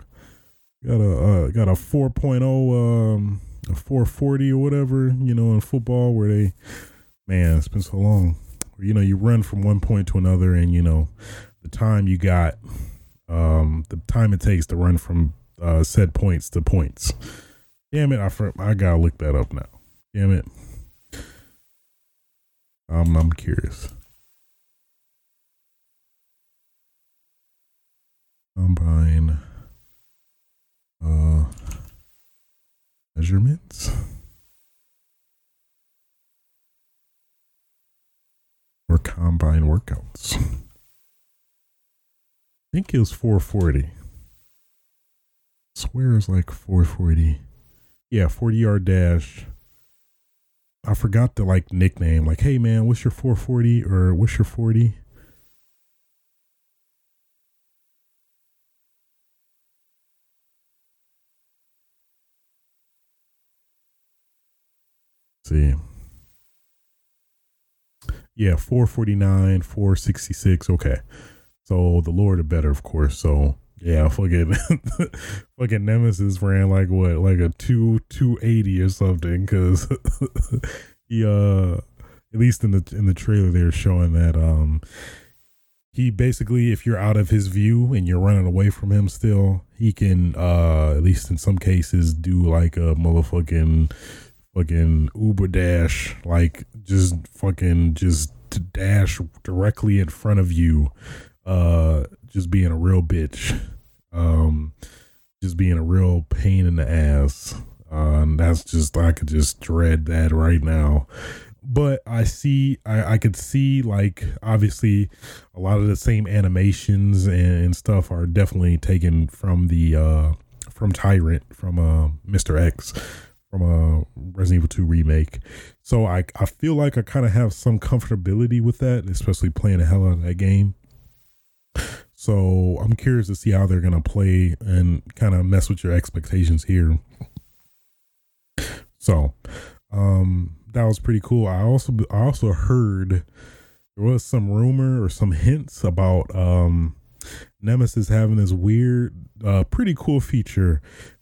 Got a uh, got a 4.0 um a 440 or whatever you know in football where they man it's been so long. You know you run from one point to another and you know the time you got um the time it takes to run from uh set points to points. Damn it i i gotta look that up now. Damn it. Um, i'm curious combine uh, measurements or combine workouts. I think it was 440. I swear it's like 440. Yeah, 40 yard dash. I forgot the like nickname. Like, hey man, what's your 440 or what's your 40? See. Yeah, 449, 466. Okay. So the Lord of better, of course. So yeah, fucking <laughs> fucking Nemesis ran like what, like a two two eighty or something, because <laughs> he uh at least in the in the trailer they're showing that um he basically if you're out of his view and you're running away from him still, he can uh at least in some cases do like a motherfucking fucking Uber dash, like just fucking just dash directly in front of you, uh, just being a real bitch, um, just being a real pain in the ass. Uh, and that's just I could just dread that right now. But I see, I, I could see like obviously a lot of the same animations and, and stuff are definitely taken from the uh from Tyrant from uh Mr. X from a Resident Evil 2 remake. So I I feel like I kind of have some comfortability with that, especially playing the hell out of that game. So I'm curious to see how they're gonna play and kind of mess with your expectations here. So um that was pretty cool. I also I also heard there was some rumor or some hints about um Nemesis having this weird, uh, pretty cool feature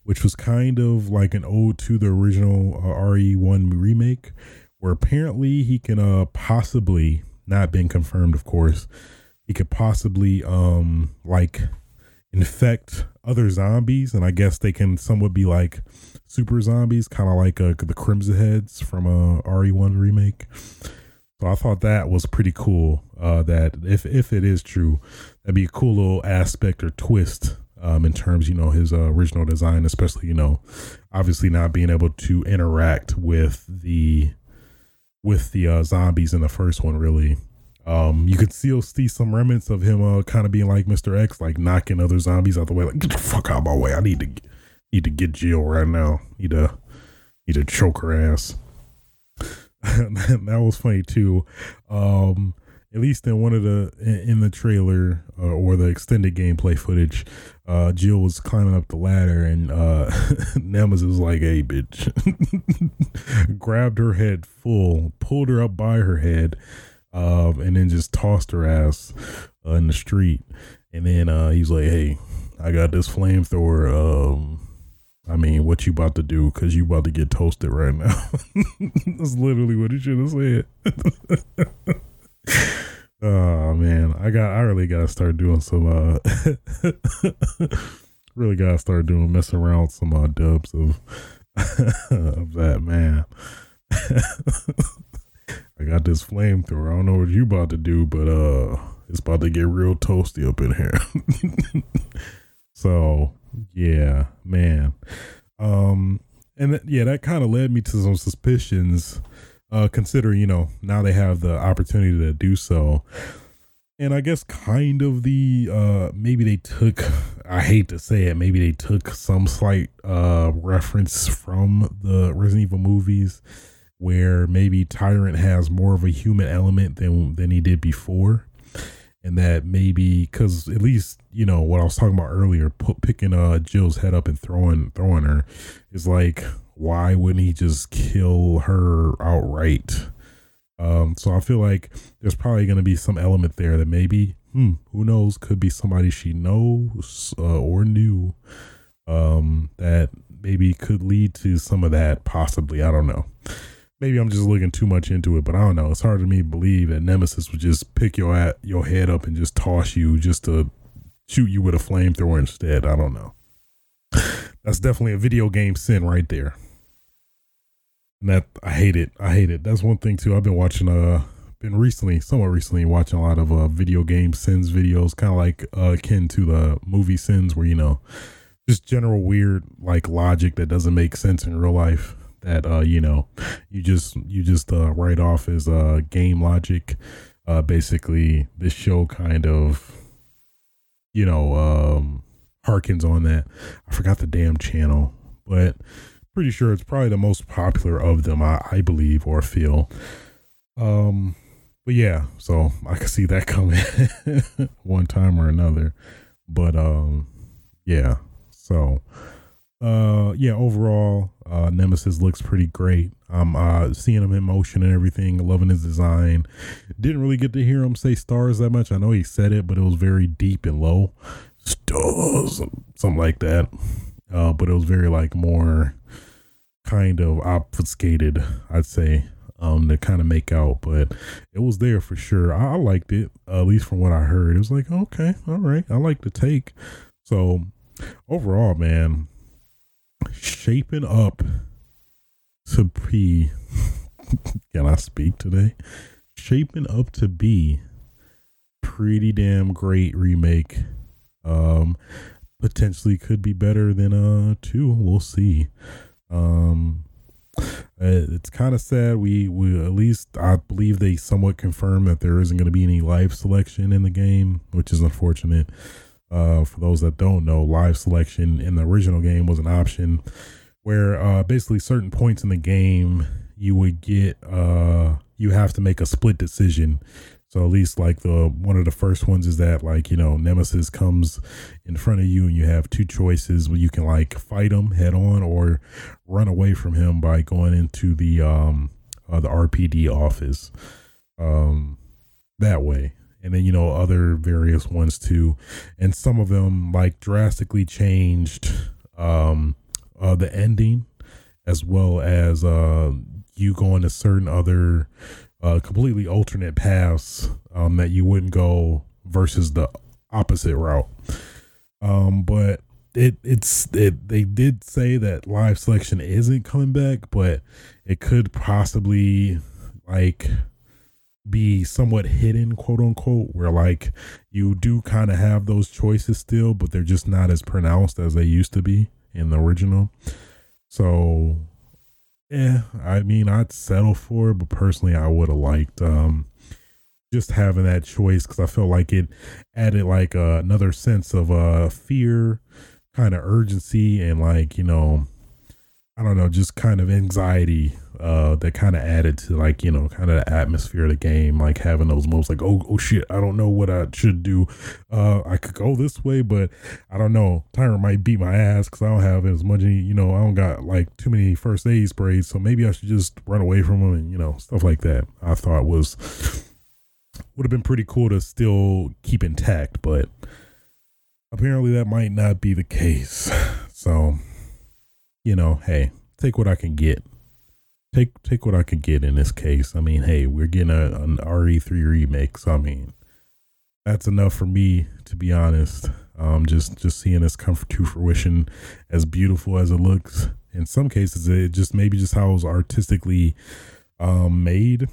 which was kind of like an ode to the original uh, RE1 remake, where apparently he can uh, possibly, not been confirmed, of course, he could possibly um like infect other zombies, and I guess they can somewhat be like super zombies, kind of like uh, the Crimson Heads from a uh, RE1 remake. So I thought that was pretty cool. Uh, that if if it is true, that'd be a cool little aspect or twist um, in terms, you know, his uh, original design, especially, you know, obviously not being able to interact with the with the uh, zombies in the first one. Really, um, you could still see some remnants of him, uh, kind of being like Mister X, like knocking other zombies out the way, like get the fuck out of my way. I need to need to get Jill right now. Need to need to choke her ass. <laughs> that was funny too. Um, at least in one of the in the trailer uh, or the extended gameplay footage, uh, Jill was climbing up the ladder and uh, <laughs> Nemesis was like, "Hey, bitch!" <laughs> grabbed her head full, pulled her up by her head, um, and then just tossed her ass uh, in the street. And then uh, he's like, "Hey, I got this flamethrower. Um, I mean, what you about to do? Cause you about to get toasted right now." <laughs> That's literally what he should have said. <laughs> Oh man, I got I really gotta start doing some uh <laughs> really gotta start doing messing around with some uh dubs of <laughs> of that man. I got this flamethrower. I don't know what you about to do, but uh it's about to get real toasty up in here. So yeah, man. Um, and th- yeah, that kind of led me to some suspicions. Uh, considering you know now they have the opportunity to do so and I guess kind of the uh maybe they took <laughs> I hate to say it, maybe they took some slight uh reference from the Resident Evil movies where maybe Tyrant has more of a human element than than he did before. And that maybe because at least you know what I was talking about earlier, put, picking uh Jill's head up and throwing throwing her is like why wouldn't he just kill her outright? Um, so I feel like there's probably going to be some element there that maybe, hmm, who knows, could be somebody she knows uh, or knew um, that maybe could lead to some of that. Possibly, I don't know. Maybe I'm just looking too much into it, but I don't know. It's hard to me to believe that Nemesis would just pick your at your head up and just toss you just to shoot you with a flamethrower instead. I don't know. That's definitely a video game sin right there. And that I hate it. I hate it. That's one thing too. I've been watching uh been recently, somewhat recently, watching a lot of uh video game sins videos, kind of like uh akin to the movie sins, where you know, just general weird like logic that doesn't make sense in real life. That uh you know, you just you just uh write off as uh game logic. Uh, basically, this show kind of, you know, um harkens on that. I forgot the damn channel, but pretty sure it's probably the most popular of them, I, I believe or feel. Um, but yeah, so I can see that <laughs> coming <laughs> one time or another. But um, yeah, so uh, yeah, overall, uh, Nemesis looks pretty great. I'm uh seeing him in motion and everything, loving his design. Didn't really get to hear him say stars that much. I know he said it, but it was very deep and low. Stars, something like that. Uh, but it was very like more kind of obfuscated, I'd say, um, to kind of make out, but it was there for sure. I, I liked it, uh, at least from what I heard. It was like, okay, all right, I like the take. So overall, man, shaping up to be, <laughs> can I speak today? Shaping up to be pretty damn great remake. Um, potentially could be better than uh two. We'll see. Um, uh, it's kind of sad. We we at least I believe they somewhat confirmed that there isn't going to be any live selection in the game, which is unfortunate. Uh, for those that don't know, live selection in the original game was an option where uh, basically certain points in the game you would get uh, you have to make a split decision so at least like the one of the first ones is that like you know Nemesis comes in front of you and you have two choices where you can like fight him head on or run away from him by going into the um uh, the RPD office um that way. And then you know other various ones too. And some of them like drastically changed um uh the ending as well as uh you going to certain other uh, completely alternate paths um, that you wouldn't go versus the opposite route. Um, but it it's it they did say that live selection isn't coming back, but it could possibly like be somewhat hidden, quote unquote, where like you do kind of have those choices still, but they're just not as pronounced as they used to be in the original. So yeah, I mean, I'd settle for it, but personally, I would have liked um, just having that choice because I felt like it added like uh, another sense of uh, fear, kind of urgency, and like you know, I don't know, just kind of anxiety uh, that kind of added to like you know kind of the atmosphere of the game, like having those moments like oh oh shit, I don't know what I should do. Uh, I could go this way, but I don't know. Tyrant might beat my ass because I don't have as much. You know, I don't got like too many first aid sprays, so maybe I should just run away from him and you know stuff like that. I thought was would have been pretty cool to still keep intact, but apparently that might not be the case. So, you know, hey, take what I can get take take what I can get in this case. I mean, hey, we're getting a, an RE3 remake, so I mean, that's enough for me to be honest. Um, just just seeing this come to fruition, as beautiful as it looks. In some cases, it just maybe just how it was artistically um, made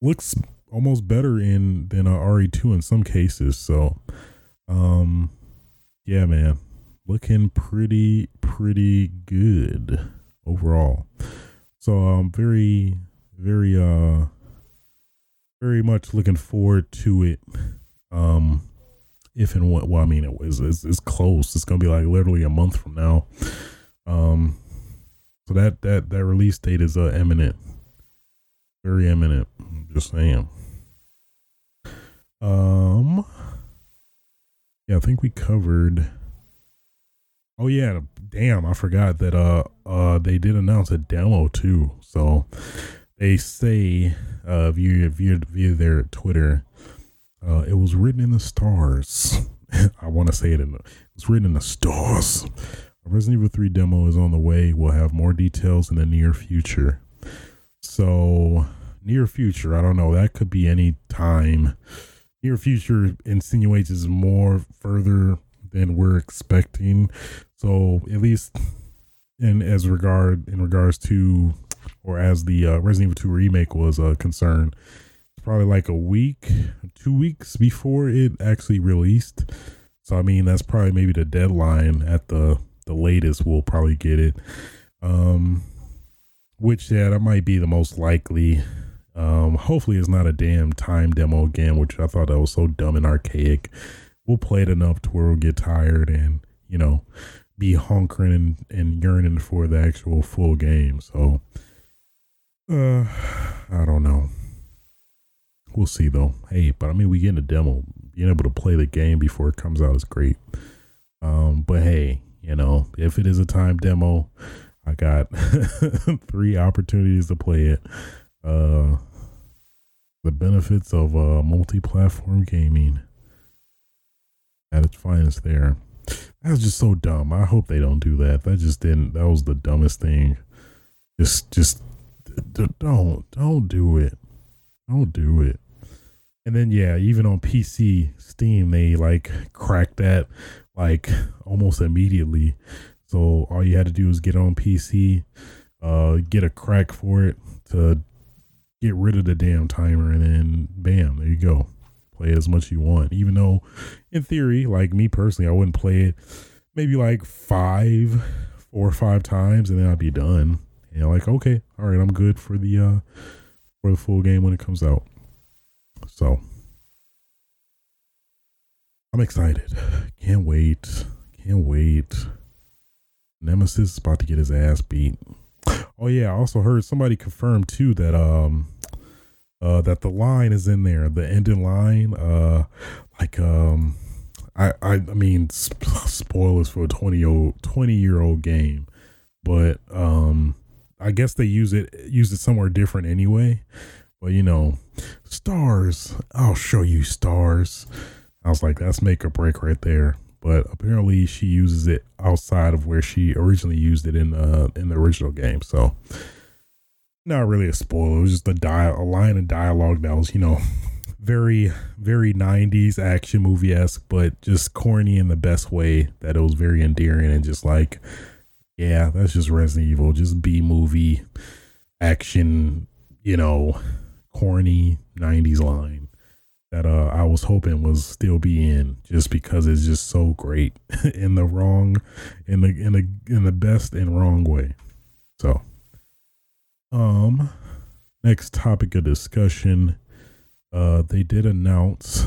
looks almost better in than a RE2 in some cases. So, um, yeah, man, looking pretty pretty good overall. So I'm very very uh very much looking forward to it. Um if and what well I mean it was it's, it's close. It's gonna be like literally a month from now. Um so that that that release date is uh imminent. Very imminent. I'm just saying. Um yeah, I think we covered Oh yeah, damn, I forgot that uh uh they did announce a demo too. So they say uh via via via their Twitter, uh it was written in the stars. <laughs> I want to say it in the, it's written in the stars. A Resident Evil 3 demo is on the way. We'll have more details in the near future. So near future, I don't know. That could be any time. Near future insinuates is more further than we're expecting. So at least in as regard in regards to or as the uh, Resident Evil 2 remake was uh, concern, it's probably like a week, two weeks before it actually released. So I mean that's probably maybe the deadline at the the latest we'll probably get it. Um which yeah, that might be the most likely. Um hopefully it's not a damn time demo again, which I thought that was so dumb and archaic. We'll play it enough to where we'll get tired and, you know, be hunkering and, and yearning for the actual full game. So, uh, I don't know. We'll see though. Hey, but I mean, we get in a demo. Being able to play the game before it comes out is great. Um, but hey, you know, if it is a time demo, I got <laughs> three opportunities to play it. Uh, the benefits of uh, multi-platform gaming at its finest there. That's just so dumb. I hope they don't do that. That just didn't. That was the dumbest thing. Just, just don't, don't do it. Don't do it. And then yeah, even on PC, Steam, they like cracked that like almost immediately. So all you had to do was get on PC, uh, get a crack for it to get rid of the damn timer, and then bam, there you go play as much as you want. Even though, in theory, like me personally, I wouldn't play it maybe like five, four or five times, and then I'd be done. And like, okay, all right, I'm good for the uh for the full game when it comes out. So I'm excited. Can't wait. Can't wait. Nemesis is about to get his ass beat. Oh yeah, I also heard somebody confirm too that um uh, that the line is in there, the ending line. Uh, like um, I I, I mean, sp- <laughs> spoilers for a 20 old 20 year old game, but um, I guess they use it use it somewhere different anyway. But you know, stars. I'll show you stars. I was like, that's make or break right there. But apparently, she uses it outside of where she originally used it in uh in the original game. So not really a spoiler. It was just a a line of dialogue that was, you know, <laughs> very very 90s action movie esque, but just corny in the best way. That it was very endearing and just like, yeah, that's just Resident Evil, just B movie action, you know, corny 90s line that uh I was hoping was still be in just because it's just so great <laughs> in the wrong in the in the in the best and wrong way. So um, next topic of discussion. Uh, they did announce,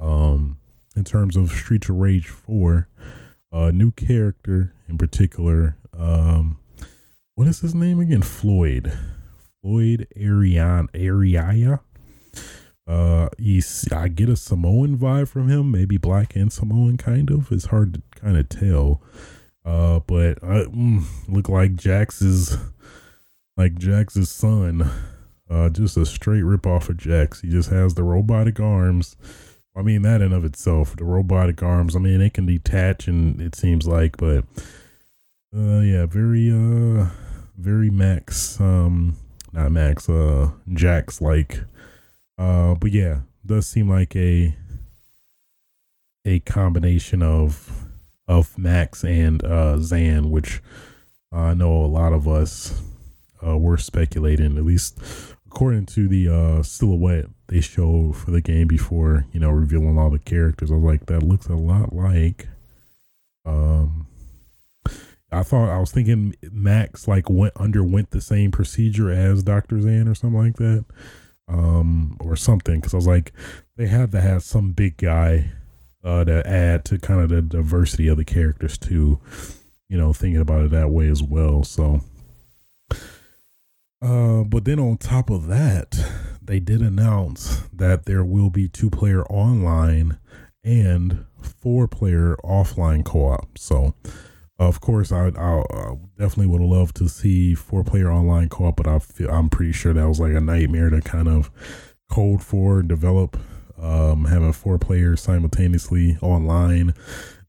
um, in terms of Streets of Rage 4, a new character in particular. Um, what is his name again? Floyd. Floyd Arian Iraia. Uh, he's I get a Samoan vibe from him, maybe black and Samoan kind of. It's hard to kind of tell. Uh, but I mm, look like Jax is like Jax's son. Uh, just a straight rip off of Jax. He just has the robotic arms. I mean, that in of itself, the robotic arms. I mean, it can detach, and it seems like, but uh, yeah, very uh, very Max, um, not Max, uh, Jax like. Uh, but yeah, does seem like a a combination of of Max and uh Zan, which I know a lot of us uh, we're speculating, at least according to the uh, silhouette they show for the game before, you know, revealing all the characters. I was like, that looks a lot like um, I thought I was thinking Max like went underwent the same procedure as Doctor Zan or something like that, um, or something. Because I was like, they had to have some big guy uh, to add to kind of the diversity of the characters too. You know, thinking about it that way as well. So, uh, but then on top of that, they did announce that there will be two player online and four player offline co op. So, of course, I, I, I definitely would love to see four player online co op, but I feel I'm pretty sure that was like a nightmare to kind of code for and develop. Um, having four players simultaneously online,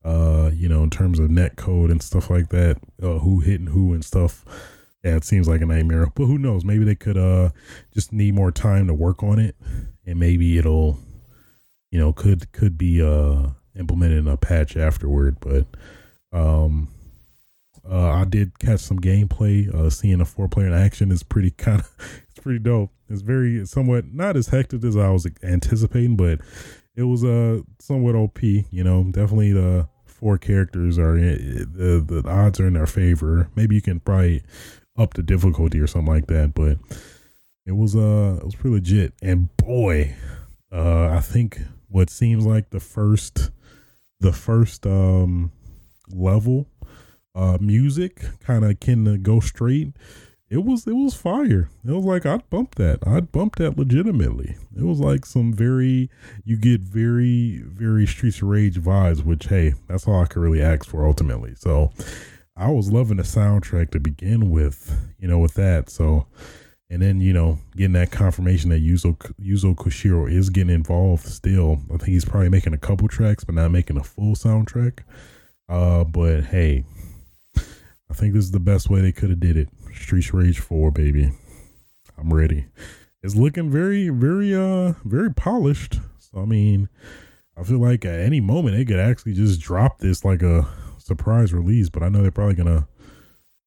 uh, you know, in terms of net code and stuff like that, uh, who hitting who and stuff. Yeah, it seems like a nightmare, but who knows? Maybe they could uh just need more time to work on it, and maybe it'll, you know, could could be uh implemented in a patch afterward. But um, uh, I did catch some gameplay. Uh, seeing a four player in action is pretty <laughs> kind of it's pretty dope. It's very somewhat not as hectic as I was anticipating, but it was uh somewhat OP. You know, definitely the four characters are in, the the odds are in their favor. Maybe you can probably up the difficulty or something like that, but it was uh it was pretty legit. And boy, uh I think what seems like the first the first um level uh music kind of can go straight it was it was fire. It was like i'd bump that. I'd bump that legitimately. It was like some very you get very very streets of rage vibes which hey that's all i could really ask for ultimately. So i was loving the soundtrack to begin with you know with that so and then you know getting that confirmation that Yuzo Yuzo Koshiro is getting involved still. I think he's probably making a couple tracks, but not making a full soundtrack. Uh, but hey, I think this is the best way they could have did it. Streets Rage Four, baby. I'm ready. It's looking very, very, uh, very polished. So I mean, I feel like at any moment they could actually just drop this like a surprise release. But I know they're probably gonna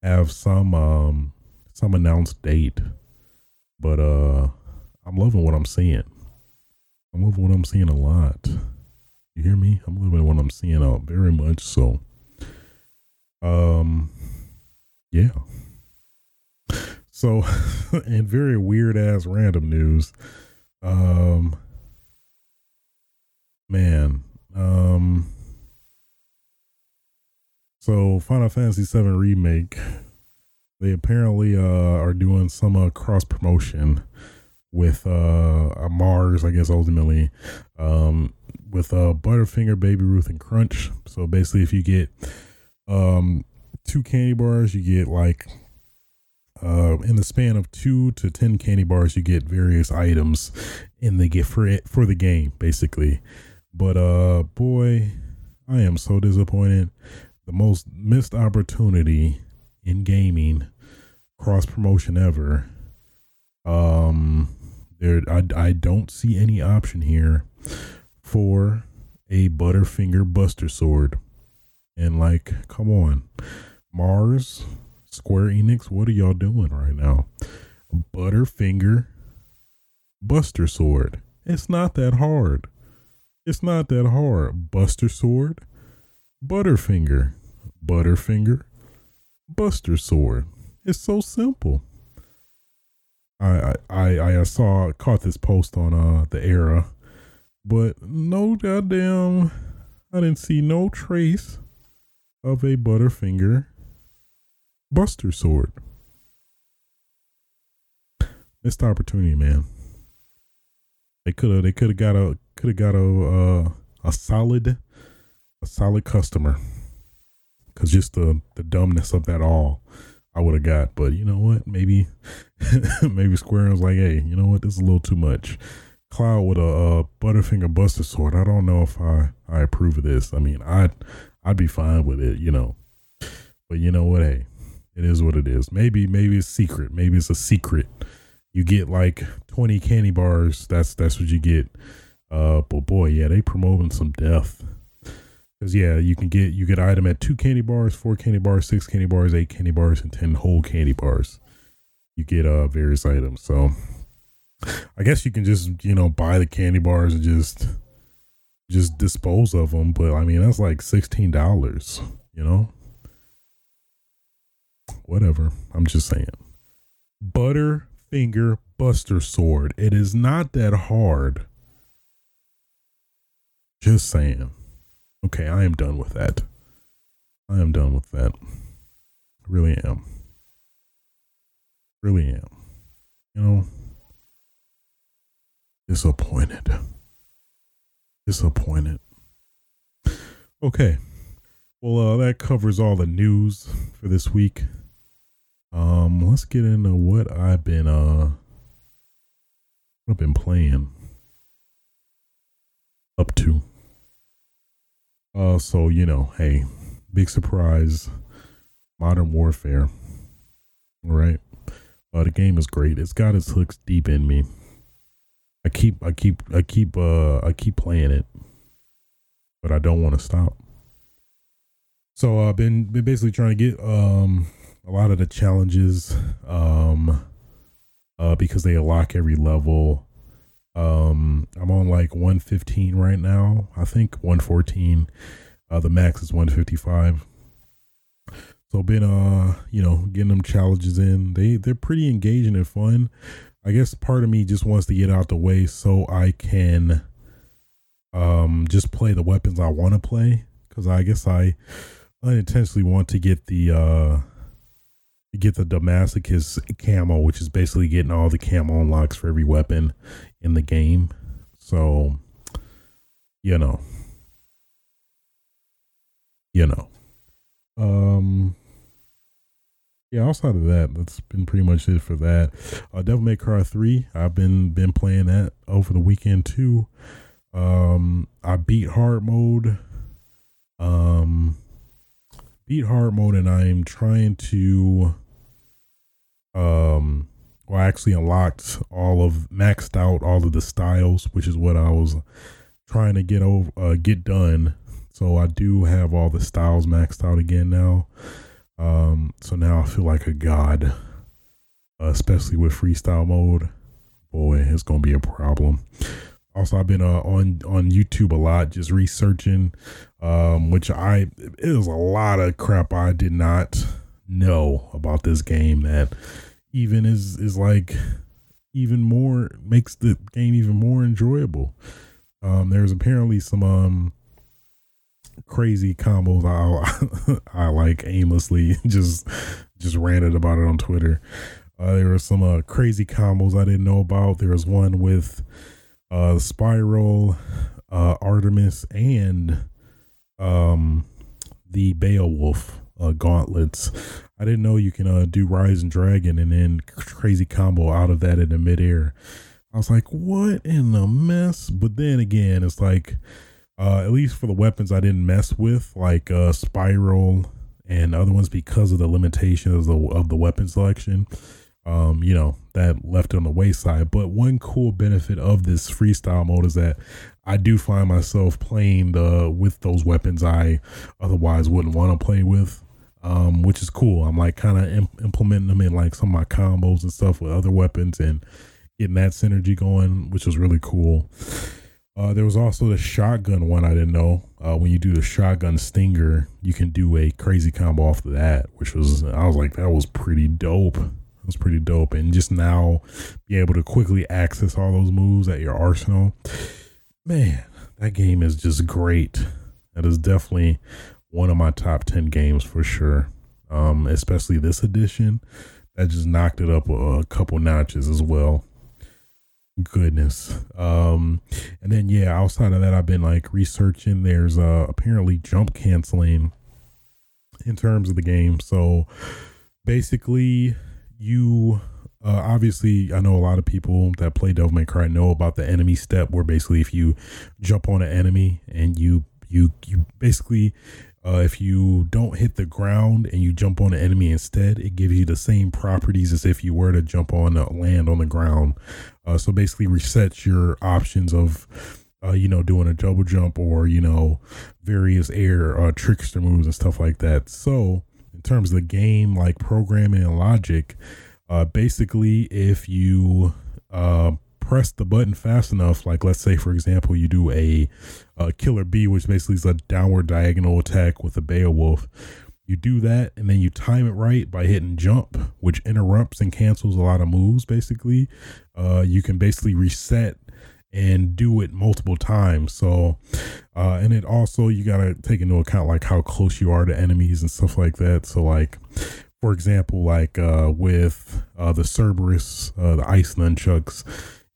have some um some announced date but uh I'm loving what I'm seeing. I'm loving what I'm seeing a lot. You hear me? I'm loving what I'm seeing out very much so. Um yeah. So <laughs> and very weird ass random news. Um man, um so Final Fantasy 7 remake they apparently uh, are doing some uh, cross promotion with uh, Mars, I guess ultimately, um, with uh, Butterfinger, Baby Ruth, and Crunch. So basically, if you get um, two candy bars, you get like uh, in the span of two to ten candy bars, you get various items in the gift for it for the game, basically. But uh, boy, I am so disappointed. The most missed opportunity in gaming cross promotion ever. Um, there, I, I don't see any option here for a Butterfinger Buster Sword. And like, come on, Mars, Square Enix, what are y'all doing right now? Butterfinger Buster Sword. It's not that hard. It's not that hard. Buster Sword, Butterfinger, Butterfinger, Buster Sword. It's so simple. I I I saw caught this post on uh the era, but no goddamn, I didn't see no trace of a Butterfinger Buster Sword. Missed opportunity, man. They could have they could have got a could have got a uh, a solid a solid customer. Cause just the the dumbness of that all I would have got. But you know what? Maybe <laughs> maybe Square was like, hey, you know what? This is a little too much. Cloud with a, a Butterfinger Buster Sword. I don't know if I I approve of this. I mean, I'd I'd be fine with it, you know. But you know what? Hey, it is what it is. Maybe maybe it's secret. Maybe it's a secret. You get like twenty candy bars. That's that's what you get. Uh, but boy, yeah, they promoting some death. Cause yeah, you can get you get item at two candy bars, four candy bars, six candy bars, eight candy bars, and ten whole candy bars. You get uh various items. So I guess you can just you know buy the candy bars and just just dispose of them. But I mean that's like sixteen dollars. You know, whatever. I'm just saying. Butterfinger Buster Sword. It is not that hard. Just saying. Okay, I am done with that. I am done with that. I really am. Really am. You know, disappointed. Disappointed. Okay. Well, uh, that covers all the news for this week. Um, let's get into what I've been uh what I've been playing up to. Uh so you know, hey, big surprise, Modern Warfare. All right. Uh the game is great. It's got its hooks deep in me. I keep I keep I keep uh I keep playing it. But I don't want to stop. So I've been been basically trying to get um a lot of the challenges um uh because they unlock every level. Um I'm on like 115 right now. I think 114. Uh the max is 155. So been uh, you know, getting them challenges in. They they're pretty engaging and fun. I guess part of me just wants to get out the way so I can um just play the weapons I want to play cuz I guess I unintentionally want to get the uh get the Damascus camo, which is basically getting all the camo unlocks for every weapon in the game. So, you know, you know, um, yeah. Outside of that, that's been pretty much it for that. Uh, Devil May Cry three. I've been been playing that over the weekend too. Um, I beat hard mode. Um, beat hard mode and I'm trying to um well I actually unlocked all of maxed out all of the styles, which is what I was trying to get over uh, get done. So I do have all the styles maxed out again now. Um so now I feel like a god. Uh, especially with freestyle mode. Boy, it's gonna be a problem. Also, I've been uh, on on YouTube a lot, just researching, um, which I it was a lot of crap I did not know about this game that even is is like even more makes the game even more enjoyable. Um, there's apparently some um crazy combos I <laughs> I like aimlessly <laughs> just just ranted about it on Twitter. Uh, there were some uh, crazy combos I didn't know about. There was one with uh, Spiral, uh, Artemis, and um, the Beowulf uh, gauntlets. I didn't know you can uh, do Rise and Dragon and then crazy combo out of that in the midair. I was like, what in the mess? But then again, it's like, uh, at least for the weapons I didn't mess with, like uh, Spiral and other ones because of the limitations of the, of the weapon selection um, you know, that left it on the wayside. But one cool benefit of this freestyle mode is that I do find myself playing the with those weapons I otherwise wouldn't want to play with. Um, which is cool. I'm like kind of imp- implementing them in like some of my combos and stuff with other weapons and getting that synergy going, which was really cool. Uh, there was also the shotgun one I didn't know. Uh, when you do the shotgun stinger, you can do a crazy combo off of that, which was I was like that was pretty dope That was pretty dope. And just now be able to quickly access all those moves at your arsenal. Man, that game is just great. That is definitely one of my top 10 games for sure. Um, especially this edition. That just knocked it up a, a couple notches as well. Goodness. Um, and then yeah, outside of that, I've been like researching. There's uh apparently jump canceling in terms of the game. So basically you uh, obviously I know a lot of people that play Devil May Cry know about the enemy step where basically if you jump on an enemy and you you you basically uh, if you don't hit the ground and you jump on an enemy instead, it gives you the same properties as if you were to jump on the land on the ground. Uh, so basically resets your options of uh, you know, doing a double jump or, you know, various air uh, trickster moves and stuff like that. So in terms of the game, like programming and logic, uh, basically, if you uh, press the button fast enough, like let's say, for example, you do a, a killer Bee, which basically is a downward diagonal attack with a Beowulf, you do that and then you time it right by hitting jump, which interrupts and cancels a lot of moves. Basically, uh, you can basically reset and do it multiple times. So, uh, and it also you gotta take into account like how close you are to enemies and stuff like that. So, like for example, like uh, with uh, the Cerberus, uh, the ice nunchucks,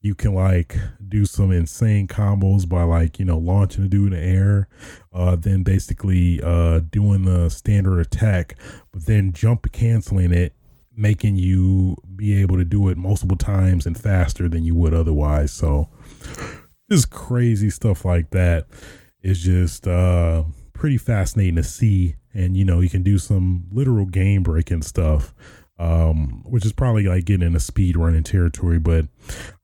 you can like do some insane combos by like you know launching a dude in the air, uh, then basically uh, doing the standard attack, but then jump canceling it, making you be able to do it multiple times and faster than you would otherwise. So, just crazy stuff like that is just uh, pretty fascinating to see and you know you can do some literal game breaking stuff um, which is probably like getting into speed running territory but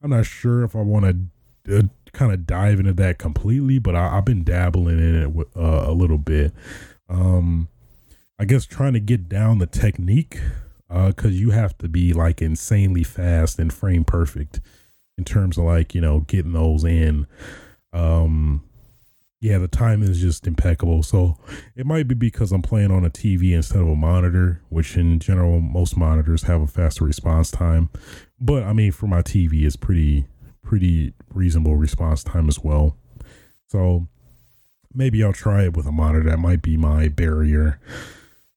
i'm not sure if i want to uh, kind of dive into that completely but I, have been dabbling in it uh, a little bit. Um, i guess trying to get down the technique uh, because uh, you have to be like insanely fast and frame perfect in terms of like you know getting those in. Um yeah, the timing is just impeccable. So it might be because I'm playing on a TV instead of a monitor, which in general most monitors have a faster response time. But I mean, for my TV, it's pretty pretty reasonable response time as well. So maybe I'll try it with a monitor. That might be my barrier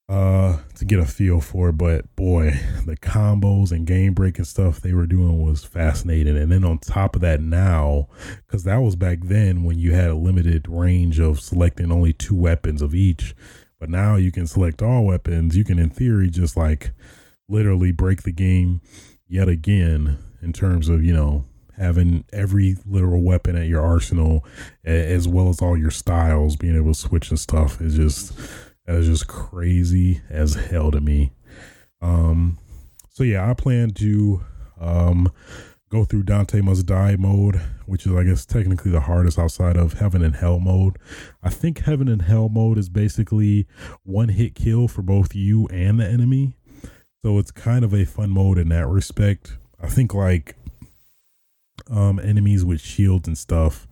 uh to get a feel for but boy the combos and game breaking stuff they were doing was fascinating. And then on top of that now because that was back then when you had a limited range of selecting only two weapons of each but now you can select all weapons. You can in theory just like literally break the game yet again in terms of you know having every literal weapon at your arsenal as well as all your styles being able to switch and stuff. Is just that is just crazy as hell to me. Um, so yeah, I plan to um go through Dante Must Die mode, which is I guess technically the hardest outside of Heaven and Hell mode. I think Heaven and Hell mode is basically one hit kill for both you and the enemy. So it's kind of a fun mode in that respect. I think like um enemies with shields and stuff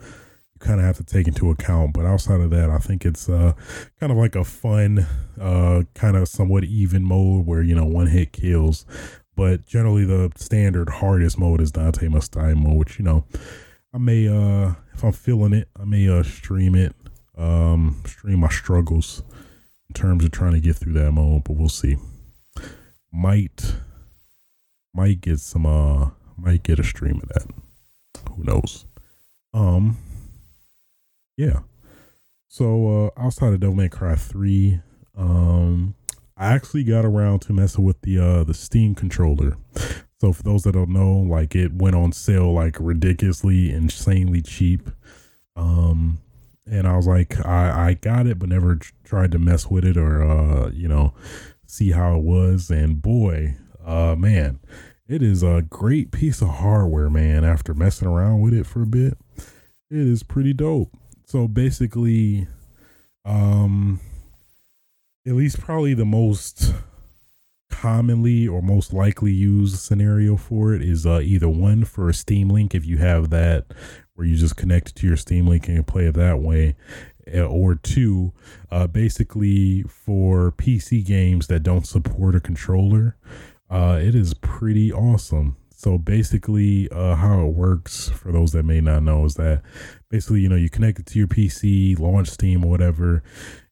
kind of have to take into account. But outside of that, I think it's uh, kind of like a fun, uh, kind of somewhat even mode where you know one hit kills. But generally, the standard hardest mode is Dante Must Die mode, which you know I may, uh, if I'm feeling it, I may uh, stream it, um, stream my struggles in terms of trying to get through that mode. But we'll see. Might, might get some, uh, might get a stream of that. Who knows? Um, yeah. So uh, outside of Devil May Cry three, um, I actually got around to messing with the uh, the Steam controller. So for those that don't know, like it went on sale like ridiculously, insanely cheap. Um, and I was like, I I got it, but never tried to mess with it or uh, you know, see how it was. And boy, uh, man, it is a great piece of hardware, man. After messing around with it for a bit, it is pretty dope. So basically, um, at least probably the most commonly or most likely used scenario for it is uh, either one for a Steam Link if you have that, where you just connect it to your Steam Link and play it that way, eh, or two, uh, basically for PC games that don't support a controller. Uh, it is pretty awesome. So basically, uh, how it works for those that may not know is that basically, you know, you connect it to your PC, launch Steam or whatever,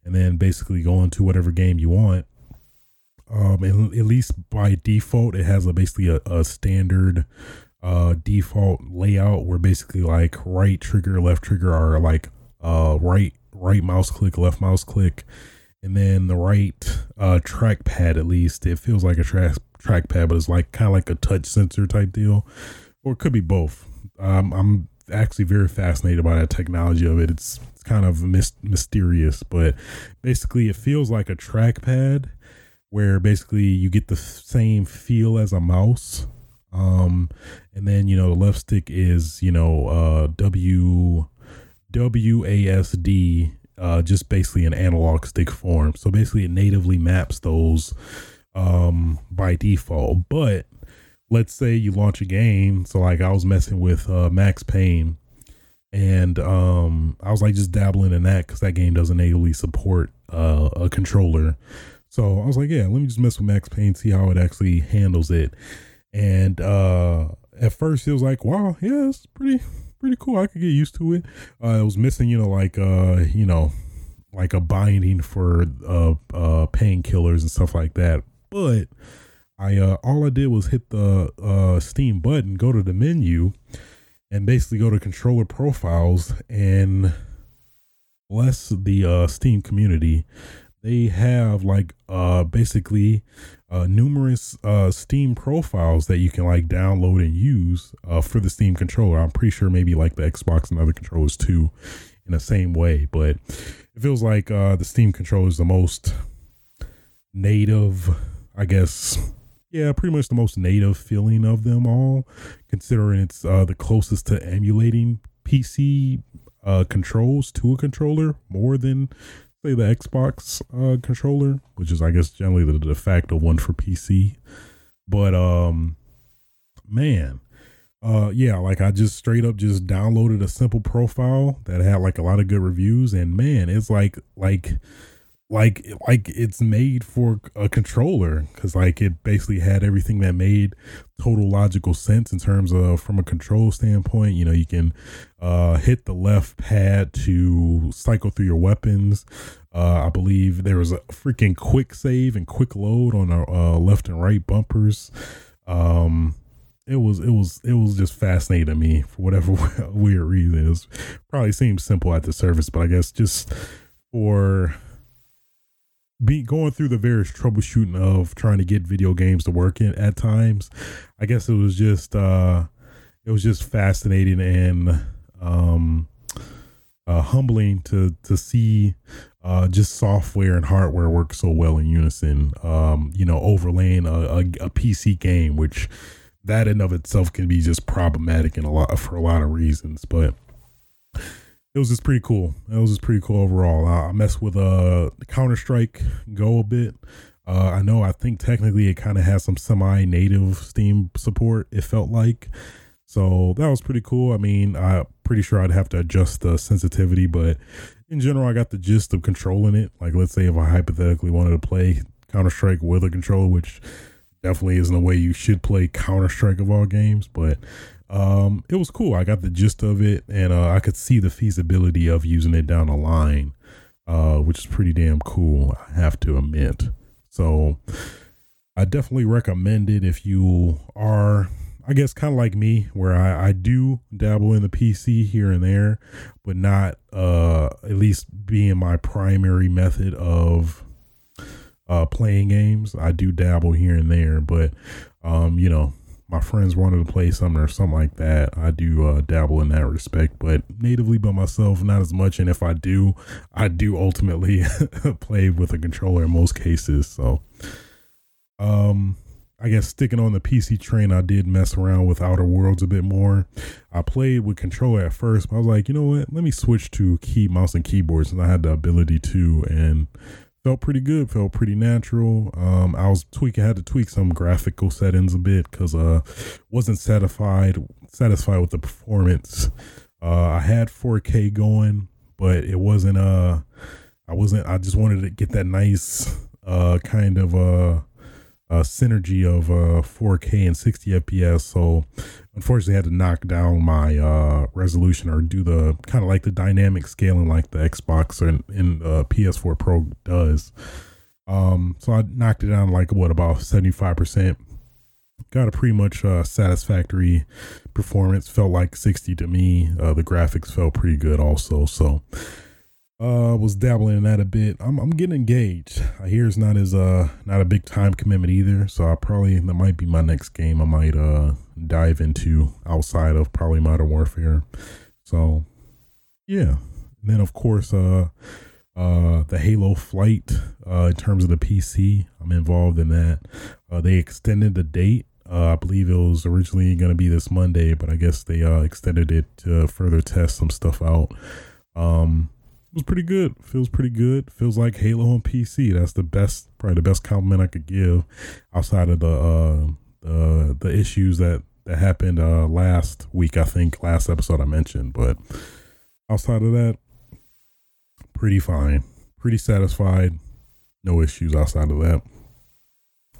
and then basically go into whatever game you want. Um, and at least by default, it has a basically a, a standard uh default layout where basically like right trigger, left trigger are like uh right right mouse click, left mouse click, and then the right uh trackpad at least it feels like a track trackpad, but it's like kind of like a touch sensor type deal, or it could be both. Um, I'm actually very fascinated by that technology of it. It's, it's kind of mis- mysterious, but basically, it feels like a trackpad where basically you get the same feel as a mouse. Um, and then you know the left stick is you know uh W W A S D uh, just basically an analog stick form. So basically, it natively maps those um, by default. But let's say you launch a game. So like I was messing with uh, Max Payne, and um, I was like just dabbling in that because that game doesn't natively support uh, a controller. So I was like, yeah, let me just mess with Max Payne, see how it actually handles it. And uh at first it was like, wow, yeah, it's pretty pretty cool. I could get used to it. Uh it was missing, you know, like uh, you know, like a binding for uh uh painkillers and stuff like that. But I uh all I did was hit the uh Steam button, go to the menu, and basically go to controller profiles and bless the uh Steam community. They have like uh basically uh numerous uh steam profiles that you can like download and use uh for the steam controller. I'm pretty sure maybe like the xbox and other controllers too in the same way. But it feels like uh the steam controller is the most native i guess yeah pretty much the most native feeling of them all considering it's uh the closest to emulating pc uh controls to a controller more than say the Xbox uh, controller, which is I guess generally the de facto one for PC. But um, man, uh, yeah, like I just straight up just downloaded a simple profile that had like a lot of good reviews, and man, it's like like like like it's made for a controller because like it basically had everything that made total logical sense in terms of from a control standpoint. You know you can uh hit the left pad to cycle through your weapons. Uh i believe there was a freaking quick save and quick load on our uh, left and right bumpers. Um it was it was it was just fascinating to me for whatever <laughs> weird reason. It was probably seems simple at the surface but i guess just for be going through the various troubleshooting of trying to get video games to work in at times. I guess it was just uh it was just fascinating and um uh humbling to to see uh just software and hardware work so well in unison. Um you know overlaying a, a, a pc game which that in of itself can be just problematic in a lot for a lot of reasons. But it was just pretty cool. It was just pretty cool overall. I, messed with uh Counter Strike Go a bit. Uh, I know. I think technically it kind of has some semi-native Steam support. It felt like, so that was pretty cool. I mean, I'm pretty sure I'd have to adjust the sensitivity, but in general, I got the gist of controlling it. Like, let's say if I hypothetically wanted to play Counter Strike with a controller, which definitely isn't the way you should play Counter Strike of all games, but um, it was cool. I got the gist of it, and uh, I could see the feasibility of using it down the line, uh, which is pretty damn cool. I have to admit. So, I definitely recommend it if you are, I guess, kind of like me, where I, I do dabble in the PC here and there, but not uh, at least being my primary method of uh, playing games. I do dabble here and there, but um, you know, my friends wanted to play something or something like that, I do uh, dabble in that respect. But natively by myself, not as much. And if I do, I do ultimately <laughs> play with a controller in most cases. So, um, I guess sticking on the PC train, I did mess around with Outer Worlds a bit more. I played with controller at first, but I was like, you know what? Let me switch to key mouse and keyboard since I had the ability to, and felt pretty good felt pretty natural. Um i was tweaking had to tweak some graphical settings a bit because uh wasn't satisfied satisfied with the performance. Uh i had 4k going but it wasn't uh i wasn't i just wanted to get that nice uh kind of uh uh, synergy of uh, 4K and 60 FPS. So unfortunately, I had to knock down my uh, resolution or do the kind of like the dynamic scaling like the Xbox and, and uh, PS4 Pro does. Um, so I knocked it down like what about 75%. Got a pretty much uh, satisfactory performance. Felt like 60 to me. Uh, the graphics felt pretty good also. So uh, was dabbling in that a bit. I'm I'm getting engaged. I hear it's not as uh not a big time commitment either. So I probably that might be my next game I might uh dive into outside of probably Modern Warfare. So yeah. And then of course uh uh the Halo flight uh in terms of the PC. I'm involved in that. Uh they extended the date. Uh, I believe it was originally going to be this Monday, but I guess they uh extended it to further test some stuff out. Um was pretty good. Feels pretty good. Feels like Halo on PC. That's the best, probably the best compliment I could give, outside of the uh, the the issues that that happened uh, last week. I think last episode I mentioned, but outside of that, pretty fine. Pretty satisfied. no issues outside of that.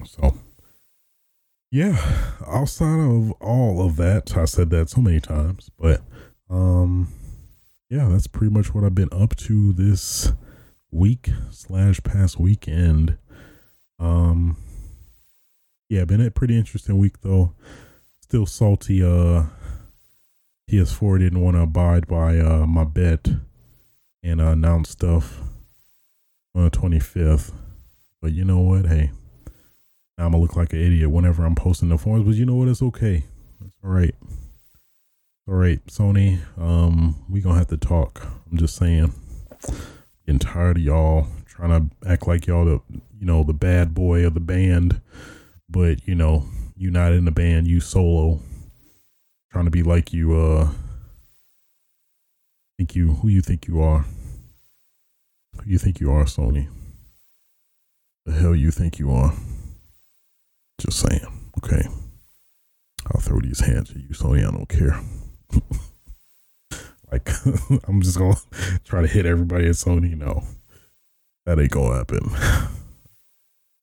So, yeah, outside of all of that, I said that so many times, but um, yeah, that's pretty much what I've been up to this week slash past weekend. Um, yeah, been a pretty interesting week though. Still salty. Uh, PS4 didn't want to abide by uh my bet and uh, announce stuff on the 25th. But you know what? Hey, I'm gonna look like an idiot whenever I'm posting the forms. But you know what? It's okay. It's all right. All right, Sony. Um, we gonna have to talk. I'm just saying. Getting tired of y'all trying to act like y'all the you know the bad boy of the band, but you know you not in the band. You solo. Trying to be like you. Uh, think you who you think you are. Who you think you are, Sony? The hell you think you are? Just saying. Okay. I'll throw these hands at you, Sony. I don't care. <laughs> like <laughs> I'm just gonna <laughs> try to hit everybody at Sony. No, that ain't gonna happen.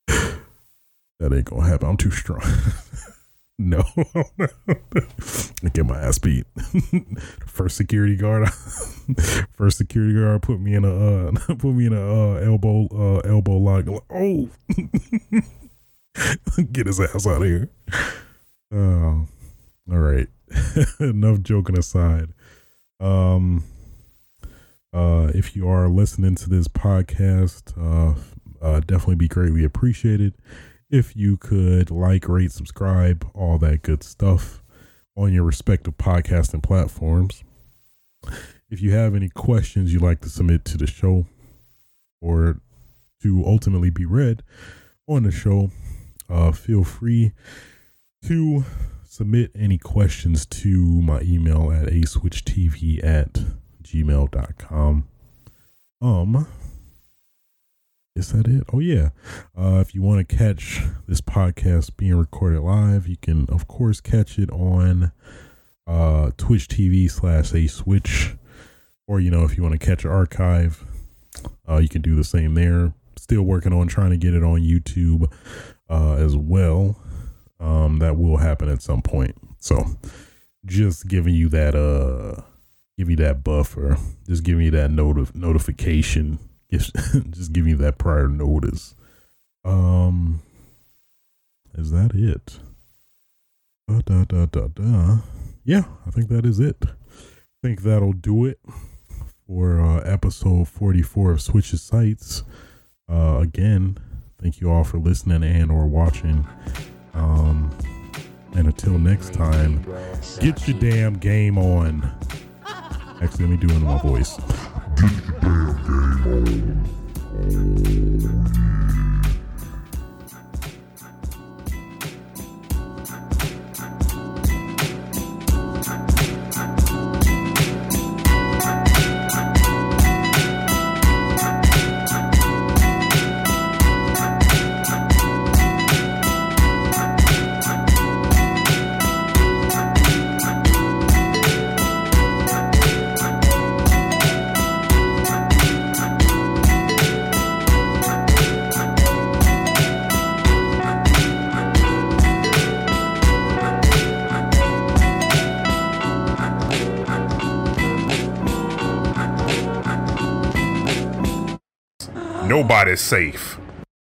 <sighs> that ain't gonna happen. I'm too strong. no, I get my ass beat. first security guard, first security guard put me in a uh, put me in a uh, elbow uh, elbow lock. Oh, get his ass out of here. Oh, all right. <laughs> Enough joking aside. Um, uh, if you are listening to this podcast, uh, uh, definitely be greatly appreciated if you could like, rate, subscribe, all that good stuff on your respective podcasting platforms. If you have any questions you'd like to submit to the show or to ultimately be read on the show, uh, feel free to submit any questions to my email at aswitchtv at gmail.com. Um, is that it? Oh, yeah. Uh, if you want to catch this podcast being recorded live, you can, of course, catch it on uh, Twitch TV slash A Switch. Or, you know, if you want to catch an archive, uh, you can do the same there. Still working on trying to get it on YouTube uh, as well. Um, that will happen at some point. So just giving you that uh give you that buffer. Just giving you that notif- notification. <laughs> Just just giving you that prior notice. Um is that it? Da, da, da, da, da. Yeah, I think that is it. I think that'll do it for uh, episode 44 of Switches Sites. Uh, again, thank you all for listening and or watching. Um, and until next time, get your damn game on. Actually, let me do it in my voice. Get your damn game on. Nobody's safe.